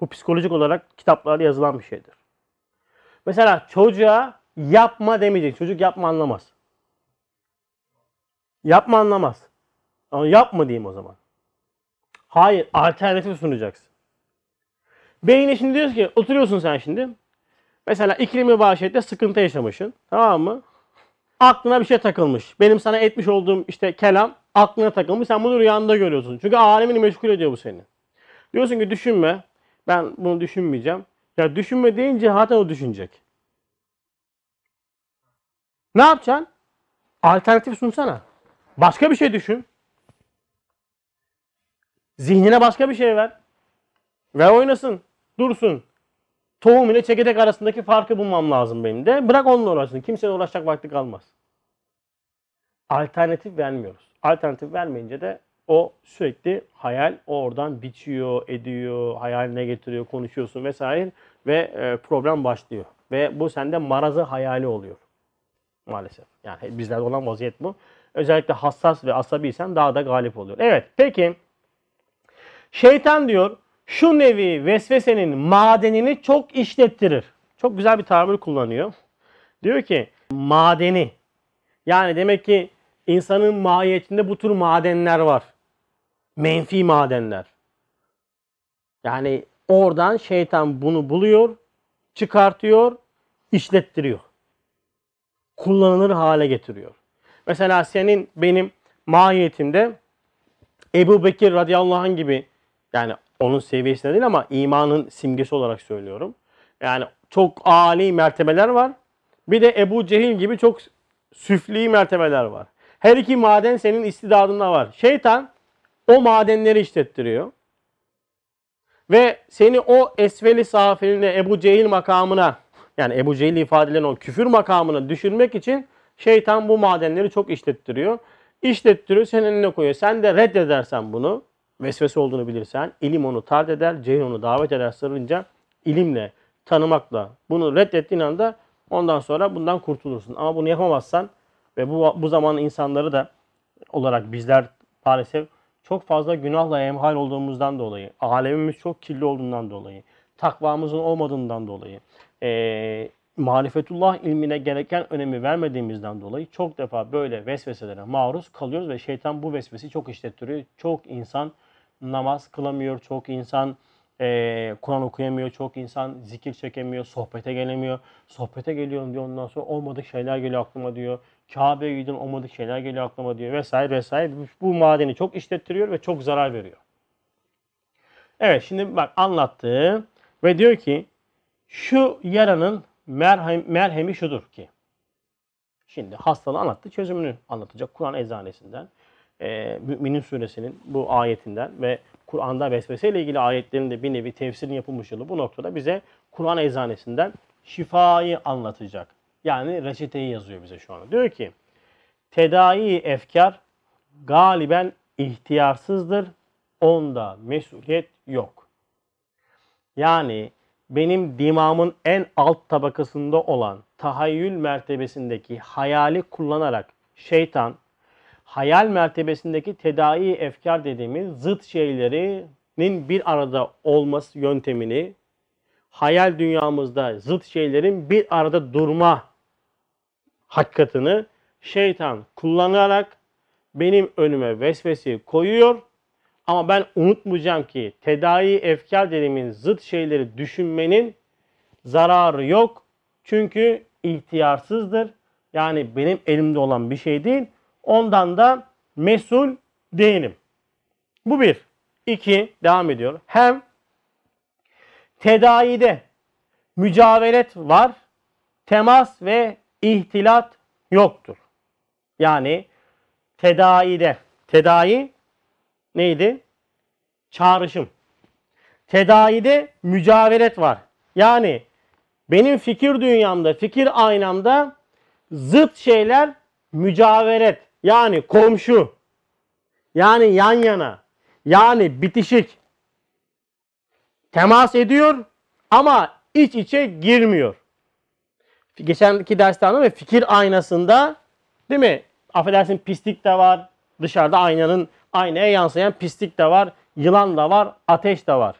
Bu psikolojik olarak kitaplarda yazılan bir şeydir. Mesela çocuğa yapma demeyecek. Çocuk yapma anlamaz. Yapma anlamaz. Ama yapma diyeyim o zaman. Hayır, alternatif sunacaksın. Beyine şimdi diyoruz ki oturuyorsun sen şimdi. Mesela iklimi bağışlayıcıda sıkıntı yaşamışsın. Tamam mı? aklına bir şey takılmış. Benim sana etmiş olduğum işte kelam aklına takılmış. Sen bunu rüyanda görüyorsun. Çünkü alemini meşgul ediyor bu seni. Diyorsun ki düşünme. Ben bunu düşünmeyeceğim. Ya düşünme deyince zaten o düşünecek. Ne yapacaksın? Alternatif sunsana. Başka bir şey düşün. Zihnine başka bir şey ver. Ve oynasın. Dursun. Tohum ile çekirdek arasındaki farkı bulmam lazım benim de. Bırak onunla uğraşsın. Kimseyle uğraşacak vakti kalmaz. Alternatif vermiyoruz. Alternatif vermeyince de o sürekli hayal o oradan biçiyor, ediyor, hayaline getiriyor, konuşuyorsun vesaire ve e, problem başlıyor. Ve bu sende marazı hayali oluyor. Maalesef. Yani bizlerde olan vaziyet bu. Özellikle hassas ve asabiysen daha da galip oluyor. Evet peki şeytan diyor şu nevi vesvesenin madenini çok işlettirir. Çok güzel bir tabir kullanıyor. Diyor ki madeni. Yani demek ki insanın mahiyetinde bu tür madenler var. Menfi madenler. Yani oradan şeytan bunu buluyor, çıkartıyor, işlettiriyor. Kullanılır hale getiriyor. Mesela senin benim mahiyetimde Ebu Bekir radıyallahu anh gibi yani onun seviyesinde değil ama imanın simgesi olarak söylüyorum. Yani çok âli mertebeler var. Bir de Ebu Cehil gibi çok süfli mertebeler var. Her iki maden senin istidadında var. Şeytan o madenleri işlettiriyor. Ve seni o esveli safilinde Ebu Cehil makamına yani Ebu Cehil ifadelerini o küfür makamına düşürmek için şeytan bu madenleri çok işlettiriyor. İşlettiriyor senin önüne koyuyor. Sen de reddedersen bunu vesvese olduğunu bilirsen ilim onu tard eder, cehil onu davet eder sırrınca ilimle, tanımakla bunu reddettiğin anda ondan sonra bundan kurtulursun. Ama bunu yapamazsan ve bu, bu zaman insanları da olarak bizler maalesef çok fazla günahla emhal olduğumuzdan dolayı, alemimiz çok kirli olduğundan dolayı, takvamızın olmadığından dolayı, eee marifetullah ilmine gereken önemi vermediğimizden dolayı çok defa böyle vesveselere maruz kalıyoruz ve şeytan bu vesvesi çok işlettiriyor. Çok insan namaz kılamıyor, çok insan eee, Kur'an okuyamıyor, çok insan zikir çekemiyor, sohbete gelemiyor. Sohbete geliyorum diyor ondan sonra olmadık şeyler geliyor aklıma diyor. Kabe'ye gidiyorum olmadık şeyler geliyor aklıma diyor vesaire vesaire. Bu- madeni çok işlettiriyor ve çok zarar veriyor. Evet şimdi bak anlattı ve diyor ki şu yaranın merhem, merhemi şudur ki Şimdi hastalığı anlattı, çözümünü anlatacak Kur'an eczanesinden, e, Müminin suresinin bu ayetinden ve Kur'an'da vesvese ile ilgili ayetlerin de bir nevi tefsirin yapılmış yolu bu noktada bize Kur'an eczanesinden şifayı anlatacak. Yani reçeteyi yazıyor bize şu anda. Diyor ki, tedai efkar galiben ihtiyarsızdır, onda mesuliyet yok. Yani benim dimağımın en alt tabakasında olan tahayyül mertebesindeki hayali kullanarak şeytan hayal mertebesindeki tedai efkar dediğimiz zıt şeylerinin bir arada olması yöntemini hayal dünyamızda zıt şeylerin bir arada durma hakikatını şeytan kullanarak benim önüme vesveseyi koyuyor ama ben unutmayacağım ki tedai efkar dediğimiz zıt şeyleri düşünmenin zararı yok. Çünkü ihtiyarsızdır. Yani benim elimde olan bir şey değil. Ondan da mesul değilim. Bu bir. İki, devam ediyor. Hem tedaide mücavelet var, temas ve ihtilat yoktur. Yani tedaide, tedavi neydi? Çağrışım. Tedaide mücavelet var. Yani benim fikir dünyamda, fikir aynamda zıt şeyler mücaveret. Yani komşu. Yani yan yana. Yani bitişik. Temas ediyor ama iç içe girmiyor. Geçenki derste anladım fikir aynasında değil mi? Affedersin pislik de var. Dışarıda aynanın aynaya yansıyan pislik de var. Yılan da var. Ateş de var.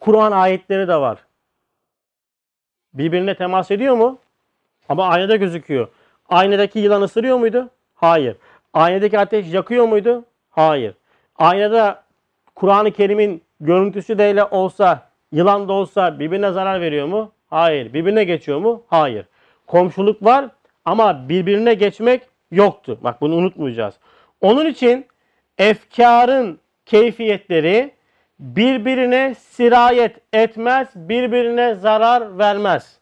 Kur'an ayetleri de var. Birbirine temas ediyor mu? Ama aynada gözüküyor. Aynadaki yılan ısırıyor muydu? Hayır. Aynadaki ateş yakıyor muydu? Hayır. Aynada Kur'an-ı Kerim'in görüntüsü de olsa, yılan da olsa birbirine zarar veriyor mu? Hayır. Birbirine geçiyor mu? Hayır. Komşuluk var ama birbirine geçmek yoktu. Bak bunu unutmayacağız. Onun için efkarın keyfiyetleri birbirine sirayet etmez, birbirine zarar vermez.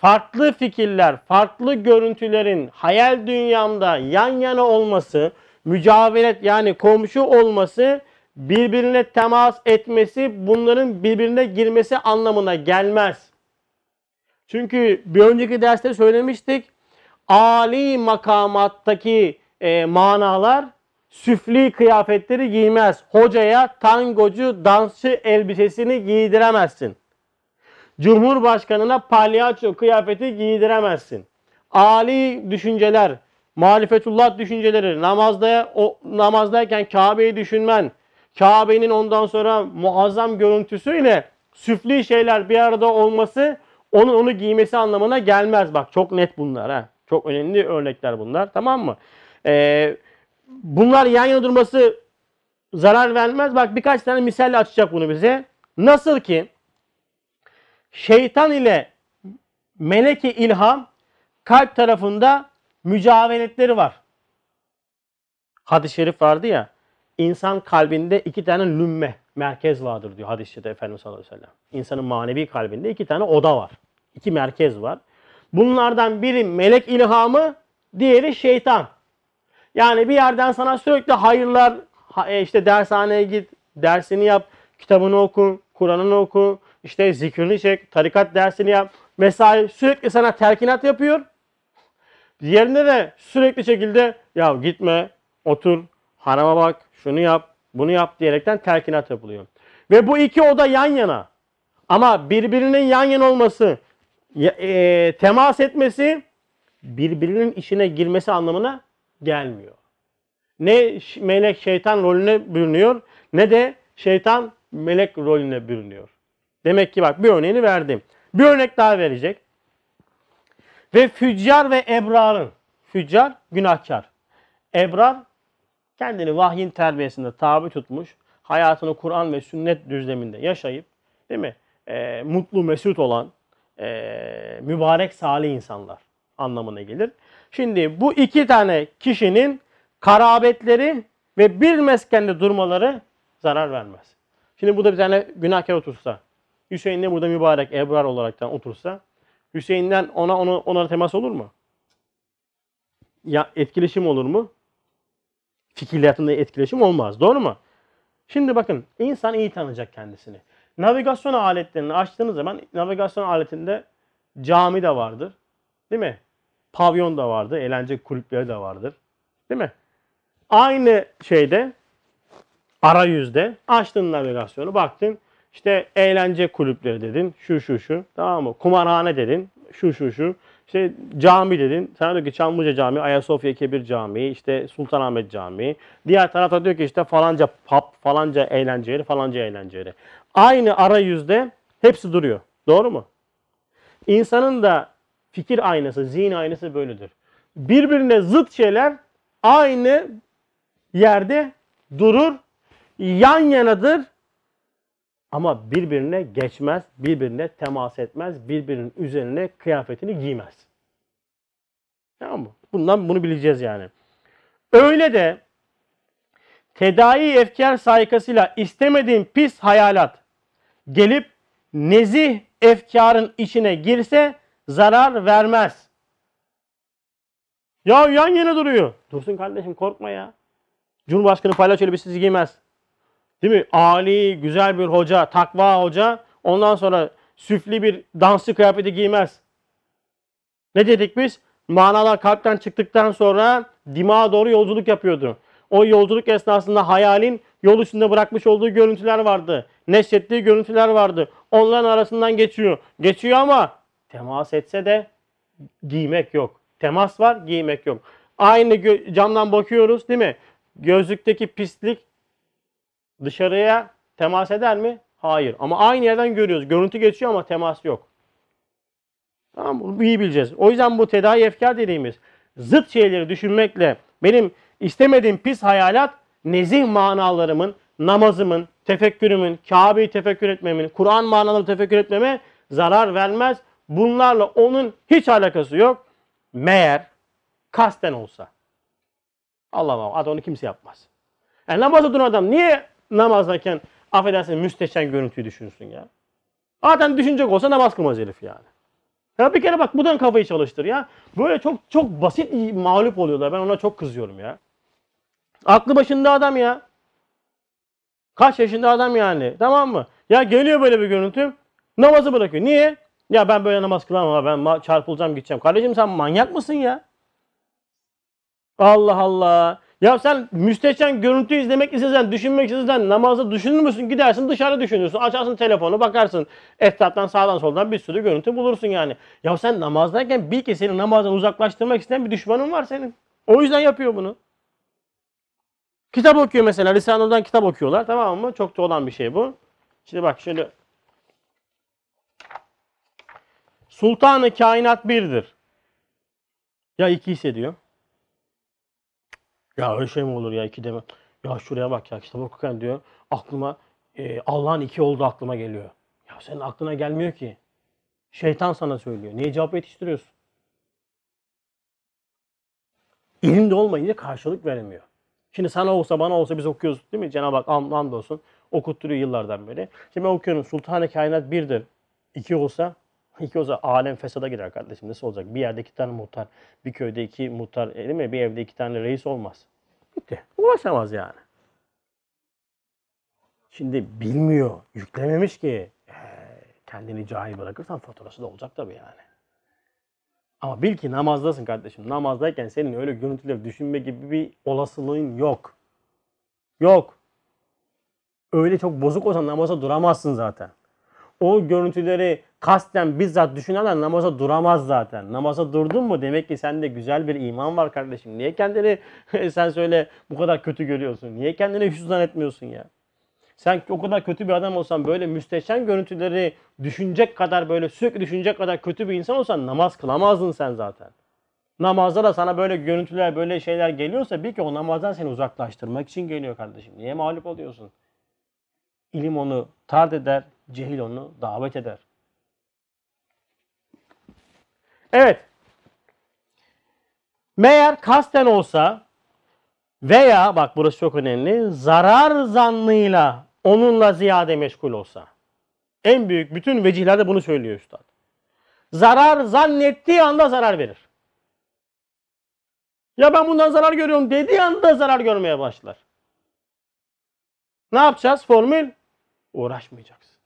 Farklı fikirler, farklı görüntülerin hayal dünyamda yan yana olması, mücavelet yani komşu olması, birbirine temas etmesi, bunların birbirine girmesi anlamına gelmez. Çünkü bir önceki derste söylemiştik. Ali makamattaki e, manalar süfli kıyafetleri giymez. Hocaya tangocu dansçı elbisesini giydiremezsin. Cumhurbaşkanına palyaço kıyafeti giydiremezsin. Ali düşünceler, marifetullah düşünceleri, namazda o namazdayken Kabe'yi düşünmen, Kabe'nin ondan sonra muazzam görüntüsüyle süfli şeyler bir arada olması onun onu giymesi anlamına gelmez. Bak çok net bunlar ha. Çok önemli örnekler bunlar. Tamam mı? Ee, bunlar yan yana durması zarar vermez. Bak birkaç tane misalle açacak bunu bize. Nasıl ki şeytan ile meleki ilham kalp tarafında mücaveletleri var. Hadis-i şerif vardı ya. İnsan kalbinde iki tane lümme, merkez vardır diyor hadis-i şerifte Efendimiz sallallahu aleyhi ve sellem. İnsanın manevi kalbinde iki tane oda var. İki merkez var. Bunlardan biri melek ilhamı, diğeri şeytan. Yani bir yerden sana sürekli hayırlar, e, işte dershaneye git, dersini yap, kitabını oku, Kur'an'ını oku, işte zikrini çek, tarikat dersini yap. Mesai sürekli sana telkinat yapıyor. Diğerinde de sürekli şekilde ya gitme, otur, hanıma bak, şunu yap, bunu yap diyerekten telkinat yapılıyor. Ve bu iki oda yan yana. Ama birbirinin yan yana olması, e, temas etmesi birbirinin işine girmesi anlamına gelmiyor. Ne melek şeytan rolüne bürünüyor ne de şeytan melek rolüne bürünüyor. Demek ki bak bir örneğini verdim. Bir örnek daha verecek. Ve füccar ve ebrarın. Füccar günahkar. Ebrar kendini vahyin terbiyesinde tabi tutmuş. Hayatını Kur'an ve sünnet düzleminde yaşayıp değil mi? E, mutlu mesut olan e, mübarek salih insanlar anlamına gelir. Şimdi bu iki tane kişinin karabetleri ve bir meskende durmaları zarar vermez. Şimdi burada bir tane günahkar otursa, Hüseyin de burada mübarek ebrar olaraktan otursa, Hüseyin'den ona ona ona temas olur mu? ya etkileşim olur mu? Fikirliyatında etkileşim olmaz. Doğru mu? Şimdi bakın insan iyi tanıyacak kendisini. Navigasyon aletlerini açtığınız zaman navigasyon aletinde cami de vardır. Değil mi? Pavyon da vardır. Eğlence kulüpleri de vardır. Değil mi? Aynı şeyde arayüzde açtın navigasyonu baktın işte eğlence kulüpleri dedin şu şu şu tamam mı? Kumarhane dedin şu şu şu işte cami dedin. Sana diyor ki Çamlıca Camii, Ayasofya Kebir Camii, işte Sultanahmet Camii. Diğer tarafta diyor ki işte falanca pub, falanca eğlence yeri, falanca eğlence yeri. Aynı arayüzde hepsi duruyor. Doğru mu? İnsanın da fikir aynası, zihin aynası böyledir. Birbirine zıt şeyler aynı yerde durur, yan yanadır ama birbirine geçmez, birbirine temas etmez, birbirinin üzerine kıyafetini giymez. Tamam mı? Bundan bunu bileceğiz yani. Öyle de tedavi efkar saykasıyla istemediğin pis hayalat gelip nezih efkarın içine girse zarar vermez. Ya yan yana duruyor. Dursun kardeşim korkma ya. Cumhurbaşkanı palyaço elbisesi giymez. Değil mi? Ali, güzel bir hoca, takva hoca. Ondan sonra süfli bir dansçı kıyafeti giymez. Ne dedik biz? Manalar kalpten çıktıktan sonra dimağa doğru yolculuk yapıyordu. O yolculuk esnasında hayalin yol üstünde bırakmış olduğu görüntüler vardı. Neşrettiği görüntüler vardı. Onların arasından geçiyor. Geçiyor ama temas etse de giymek yok. Temas var, giymek yok. Aynı camdan bakıyoruz değil mi? Gözlükteki pislik dışarıya temas eder mi? Hayır. Ama aynı yerden görüyoruz. Görüntü geçiyor ama temas yok. Tamam mı? Bunu iyi bileceğiz. O yüzden bu tedavi efkar dediğimiz zıt şeyleri düşünmekle benim istemediğim pis hayalat nezih manalarımın, namazımın, tefekkürümün, Kabe'yi tefekkür etmemin, Kur'an manalarını tefekkür etmeme zarar vermez. Bunlarla onun hiç alakası yok. Meğer kasten olsa. Allah Allah. Hadi onu kimse yapmaz. Yani duran adam niye namazdayken affedersin müsteşen görüntüyü düşünsün ya? Zaten düşünecek olsa namaz kılmaz herif yani. Ya bir kere bak buradan kafayı çalıştır ya. Böyle çok çok basit mağlup oluyorlar. Ben ona çok kızıyorum ya. Aklı başında adam ya. Kaç yaşında adam yani. Tamam mı? Ya geliyor böyle bir görüntü. Namazı bırakıyor. Niye? Ya ben böyle namaz kılamam. Ben çarpılacağım gideceğim. Kardeşim sen manyak mısın ya? Allah Allah. Ya sen müstehcen görüntü izlemek istesen, düşünmek istesen namazda düşünür müsün? Gidersin dışarı düşünürsün. Açarsın telefonu bakarsın. Etraftan sağdan soldan bir sürü görüntü bulursun yani. Ya sen namazdayken bil ki seni namazdan uzaklaştırmak isteyen bir düşmanın var senin. O yüzden yapıyor bunu. Kitap okuyor mesela. Lisanur'dan kitap okuyorlar. Tamam mı? Çok da olan bir şey bu. Şimdi bak şöyle. Sultanı kainat birdir. Ya iki hissediyor. Ya öyle şey mi olur ya iki deme. Ya şuraya bak ya kitap okurken diyor aklıma e, Allah'ın iki olduğu aklıma geliyor. Ya senin aklına gelmiyor ki. Şeytan sana söylüyor. Niye cevap yetiştiriyorsun? İlim de olmayınca karşılık veremiyor. Şimdi sana olsa bana olsa biz okuyoruz değil mi? Cenab-ı Hak and- andolsun okutturuyor yıllardan beri. Şimdi ben okuyorum Sultan-ı Kainat birdir. İki olsa iki olsa alem fesada girer kardeşim. Nasıl olacak? Bir yerde iki tane muhtar, bir köyde iki muhtar, e, değil mi? Bir evde iki tane reis olmaz. Bitti. Ulaşamaz yani. Şimdi bilmiyor, yüklememiş ki. Ee, kendini cahil bırakırsan faturası da olacak tabii yani. Ama bil ki namazdasın kardeşim. Namazdayken senin öyle görüntüleri düşünme gibi bir olasılığın yok. Yok. Öyle çok bozuk olsan namaza duramazsın zaten. O görüntüleri kasten bizzat düşünenler namaza duramaz zaten. Namaza durdun mu demek ki sende güzel bir iman var kardeşim. Niye kendini sen söyle bu kadar kötü görüyorsun? Niye kendini hüsran etmiyorsun ya? Sen o kadar kötü bir adam olsan böyle müsteşen görüntüleri düşünecek kadar böyle sürekli düşünecek kadar kötü bir insan olsan namaz kılamazdın sen zaten. Namazda da sana böyle görüntüler böyle şeyler geliyorsa bil ki o namazdan seni uzaklaştırmak için geliyor kardeşim. Niye mağlup oluyorsun? İlim onu tard eder, cehil onu davet eder. Evet. Meğer kasten olsa veya bak burası çok önemli. Zarar zannıyla onunla ziyade meşgul olsa. En büyük bütün vecihlerde bunu söylüyor üstad. Zarar zannettiği anda zarar verir. Ya ben bundan zarar görüyorum dediği anda zarar görmeye başlar. Ne yapacağız? Formül uğraşmayacaksın.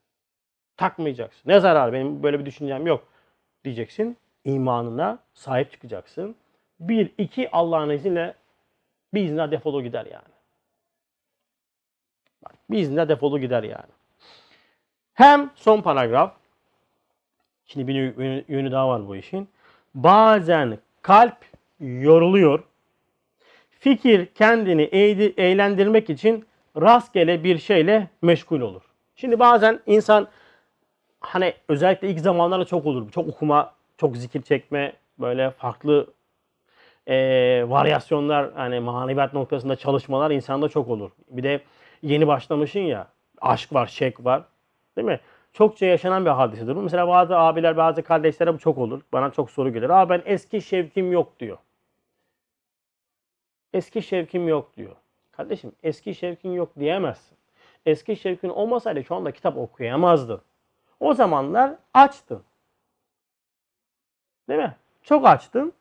Takmayacaksın. Ne zarar? Benim böyle bir düşüncem yok. Diyeceksin. İmanına sahip çıkacaksın. Bir, iki Allah'ın izniyle bir iznine defolu gider yani. Bak, bir iznine defolu gider yani. Hem son paragraf. Şimdi bir yönü, yönü daha var bu işin. Bazen kalp yoruluyor. Fikir kendini eğlendirmek için rastgele bir şeyle meşgul olur. Şimdi bazen insan hani özellikle ilk zamanlarda çok olur. Çok okuma, çok zikir çekme, böyle farklı eee, varyasyonlar hani maneviyat noktasında çalışmalar insanda çok olur. Bir de yeni başlamışsın ya aşk var, şek var. Değil mi? Çokça yaşanan bir hadisedir. Mesela bazı abiler, bazı kardeşlere bu çok olur. Bana çok soru gelir. Aa ben eski şevkim yok diyor. Eski şevkim yok diyor. Kardeşim eski şevkin yok diyemezsin. Eski şevkin olmasaydı şu anda kitap okuyamazdın. O zamanlar açtın. Değil mi? Çok açtın.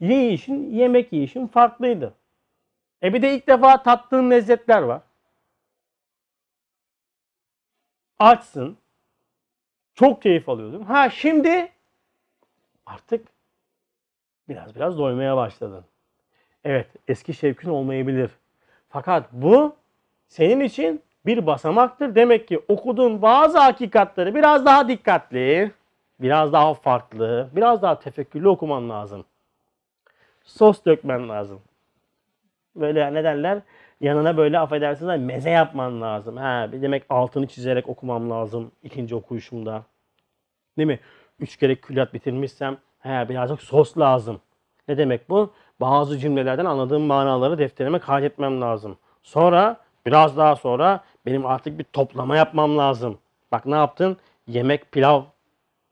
Yiyişin, yemek yiyişin farklıydı. E bir de ilk defa tattığın lezzetler var. Açsın. Çok keyif alıyordun. Ha şimdi artık biraz biraz doymaya başladın. Evet eski şevkin olmayabilir. Fakat bu senin için bir basamaktır. Demek ki okuduğun bazı hakikatleri biraz daha dikkatli, biraz daha farklı, biraz daha tefekkürlü okuman lazım. Sos dökmen lazım. Böyle ne derler? Yanına böyle affedersiniz meze yapman lazım. Ha, demek altını çizerek okumam lazım ikinci okuyuşumda. Değil mi? Üç kere külliyat bitirmişsem he, birazcık sos lazım. Ne demek bu? Bazı cümlelerden anladığım manaları defterime kaydetmem lazım. Sonra biraz daha sonra benim artık bir toplama yapmam lazım. Bak ne yaptın? Yemek, pilav,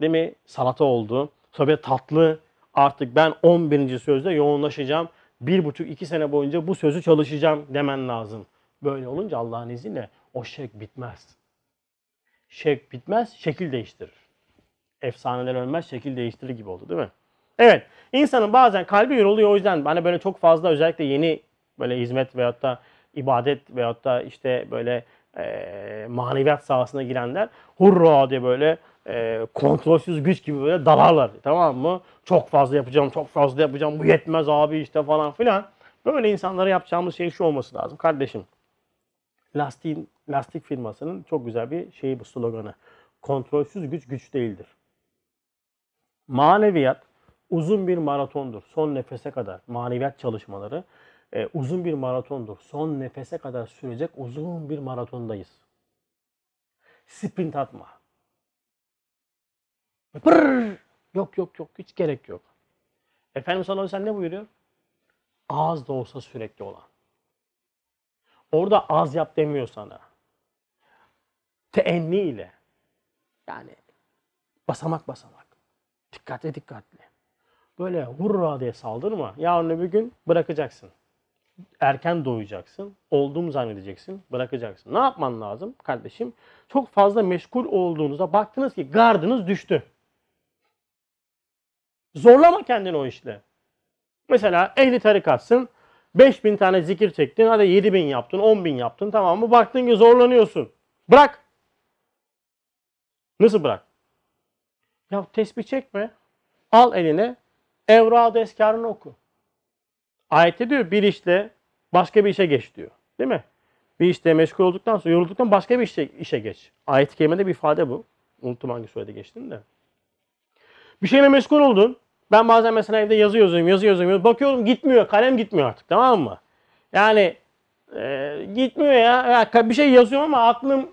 değil mi? Salata oldu. Sonra bir tatlı. Artık ben 11. sözde yoğunlaşacağım. Bir buçuk iki sene boyunca bu sözü çalışacağım demen lazım. Böyle olunca Allah'ın izniyle o şek bitmez. Şek bitmez, şekil değiştirir. Efsaneler ölmez, şekil değiştirir gibi oldu değil mi? Evet. insanın bazen kalbi yoruluyor o yüzden hani böyle çok fazla özellikle yeni böyle hizmet veyahut da ibadet veyahut da işte böyle e, maneviyat sahasına girenler hurra diye böyle e, kontrolsüz güç gibi böyle dalarlar. Tamam mı? Çok fazla yapacağım, çok fazla yapacağım. Bu yetmez abi işte falan filan. Böyle insanlara yapacağımız şey şu olması lazım. Kardeşim lastiğin, lastik firmasının çok güzel bir şeyi bu sloganı. Kontrolsüz güç güç değildir. Maneviyat uzun bir maratondur. Son nefese kadar maneviyat çalışmaları e, uzun bir maratondur. Son nefese kadar sürecek uzun bir maratondayız. Sprint atma. Pırr! Yok yok yok hiç gerek yok. Efendimiz sallallahu aleyhi ve ne buyuruyor? Az da olsa sürekli olan. Orada az yap demiyor sana. Teenni ile. Yani basamak basamak. Dikkatli dikkatli. Böyle hurra diye saldırma. Yarın öbür gün bırakacaksın. Erken doyacaksın. Olduğumu zannedeceksin. Bırakacaksın. Ne yapman lazım kardeşim? Çok fazla meşgul olduğunuzda baktınız ki gardınız düştü. Zorlama kendini o işle. Mesela ehli tarikatsın. 5000 tane zikir çektin. Hadi 7000 yaptın, 10.000 yaptın. Tamam mı? Baktın ki zorlanıyorsun. Bırak. Nasıl bırak? Ya tesbih çekme. Al eline. Evrad eskarını oku. Ayette diyor bir işte başka bir işe geç diyor. Değil mi? Bir işte meşgul olduktan sonra yorulduktan başka bir işe, işe geç. Ayet-i kerimede bir ifade bu. Unuttum hangi surede geçtiğini de. Bir şeyle meşgul oldun. Ben bazen mesela evde yazı yazıyorum, yazı yazıyorum. Bakıyorum gitmiyor, kalem gitmiyor artık tamam mı? Yani e, gitmiyor ya. ya. Bir şey yazıyorum ama aklım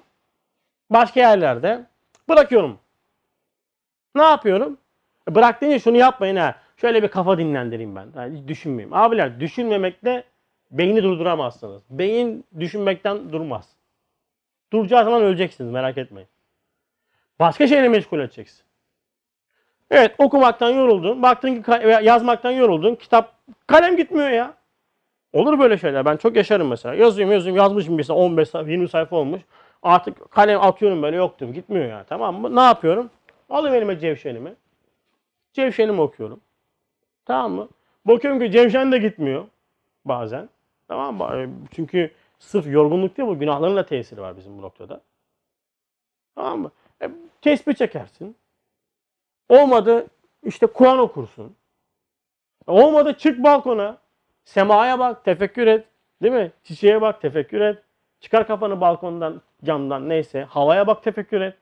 başka yerlerde. Bırakıyorum. Ne yapıyorum? E, Bırak deyince şunu yapmayın ha. Şöyle bir kafa dinlendireyim ben. Yani hiç düşünmeyeyim. Abiler düşünmemekle beyni durduramazsınız. Beyin düşünmekten durmaz. Duracağı zaman öleceksiniz merak etmeyin. Başka şeyle meşgul edeceksin. Evet okumaktan yoruldun. Baktın ki yazmaktan yoruldun. Kitap kalem gitmiyor ya. Olur böyle şeyler. Ben çok yaşarım mesela. Yazıyorum yazıyorum yazmışım mesela 15 sayfa 20 sayfa olmuş. Artık kalem atıyorum böyle yok diyorum. Gitmiyor yani tamam mı? Ne yapıyorum? Alayım elime cevşenimi. Cevşenimi okuyorum. Tamam mı? Bakıyorum ki Cevşen de gitmiyor bazen. Tamam mı? E, Çünkü sırf yorgunluk değil bu günahların da tesiri var bizim bu noktada. Tamam mı? E, tesbih çekersin. Olmadı işte Kur'an okursun. Olmadı çık balkona. Semaya bak, tefekkür et. Değil mi? Çiçeğe bak, tefekkür et. Çıkar kafanı balkondan, camdan neyse. Havaya bak, tefekkür et.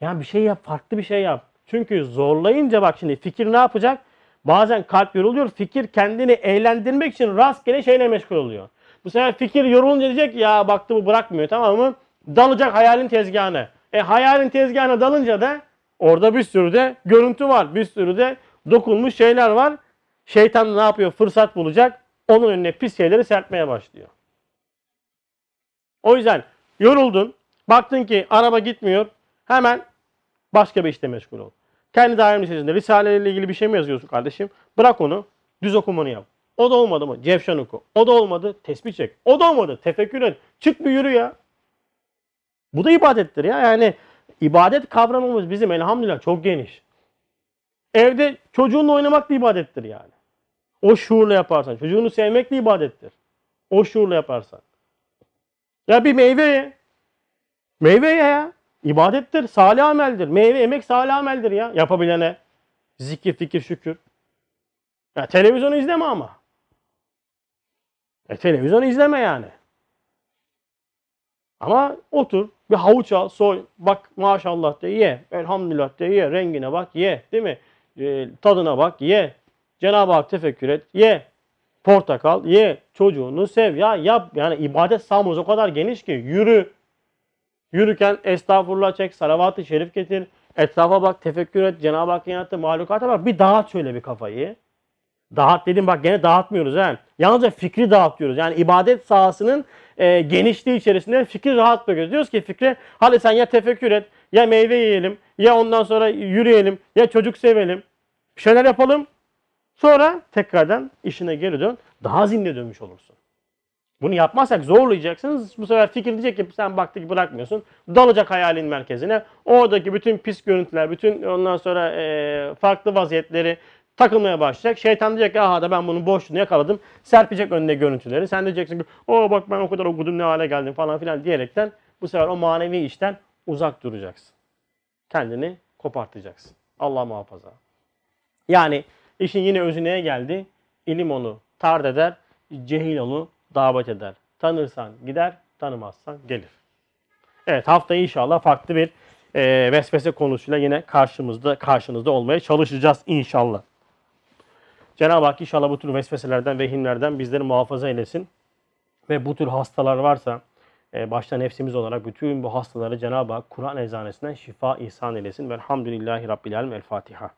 Yani bir şey yap, farklı bir şey yap. Çünkü zorlayınca bak şimdi fikir ne yapacak? Bazen kalp yoruluyor. Fikir kendini eğlendirmek için rastgele şeyle meşgul oluyor. Bu sefer fikir yorulunca diyecek ya baktı bu bırakmıyor tamam mı? Dalacak hayalin tezgahına. E hayalin tezgahına dalınca da orada bir sürü de görüntü var. Bir sürü de dokunmuş şeyler var. Şeytan ne yapıyor? Fırsat bulacak. Onun önüne pis şeyleri serpmeye başlıyor. O yüzden yoruldun. Baktın ki araba gitmiyor. Hemen başka bir işte meşgul ol. Kendi daim lisesinde Risale ile ilgili bir şey mi yazıyorsun kardeşim? Bırak onu. Düz okumanı yap. O da olmadı mı? Cevşen oku. O da olmadı. Tesbih çek. O da olmadı. Tefekkür et. Çık bir yürü ya. Bu da ibadettir ya. Yani ibadet kavramımız bizim elhamdülillah çok geniş. Evde çocuğunla oynamak da ibadettir yani. O şuurla yaparsan. Çocuğunu sevmek de ibadettir. O şuurla yaparsan. Ya bir meyve ye. Meyve ye ya. İbadettir. Salih ameldir. Meyve yemek salih ameldir ya. Yapabilene. Zikir, fikir, şükür. Ya televizyonu izleme ama. E televizyon izleme yani. Ama otur, bir havuç al, soy, bak maşallah de ye, elhamdülillah de ye, rengine bak ye, değil mi? E, tadına bak ye, Cenab-ı Hak tefekkür et, ye, portakal ye, çocuğunu sev, ya yap. Yani ibadet sahamız o kadar geniş ki yürü. Yürürken estağfurullah çek, salavat-ı şerif getir, etrafa bak, tefekkür et, Cenab-ı Hakk'ın yarattığı mahlukata bak, bir dağıt şöyle bir kafayı. Dağıt dedim bak gene dağıtmıyoruz ha. Yalnızca fikri dağıtıyoruz. Yani ibadet sahasının e, genişliği içerisinde fikri rahat bırakıyoruz. Diyoruz ki fikre hadi sen ya tefekkür et, ya meyve yiyelim, ya ondan sonra yürüyelim, ya çocuk sevelim. Bir şeyler yapalım. Sonra tekrardan işine geri dön. Daha zinde dönmüş olursun. Bunu yapmazsak zorlayacaksınız. Bu sefer fikir diyecek ki sen baktık bırakmıyorsun. Dalacak hayalin merkezine. Oradaki bütün pis görüntüler, bütün ondan sonra e, farklı vaziyetleri takılmaya başlayacak. Şeytan diyecek ki aha da ben bunun boşluğunu yakaladım. Serpecek önüne görüntüleri. Sen diyeceksin ki o bak ben o kadar okudum ne hale geldim falan filan diyerekten bu sefer o manevi işten uzak duracaksın. Kendini kopartacaksın. Allah muhafaza. Yani işin yine özü neye geldi? İlim onu tard eder, cehil onu davet eder. Tanırsan gider, tanımazsan gelir. Evet haftaya inşallah farklı bir e, vesvese konusuyla yine karşımızda karşınızda olmaya çalışacağız inşallah. Cenab-ı Hak inşallah bu tür vesveselerden, vehimlerden bizleri muhafaza eylesin. Ve bu tür hastalar varsa e, başta nefsimiz olarak bütün bu hastaları Cenab-ı Hak Kur'an eczanesinden şifa ihsan eylesin. Velhamdülillahi Rabbil Alem. El Fatiha.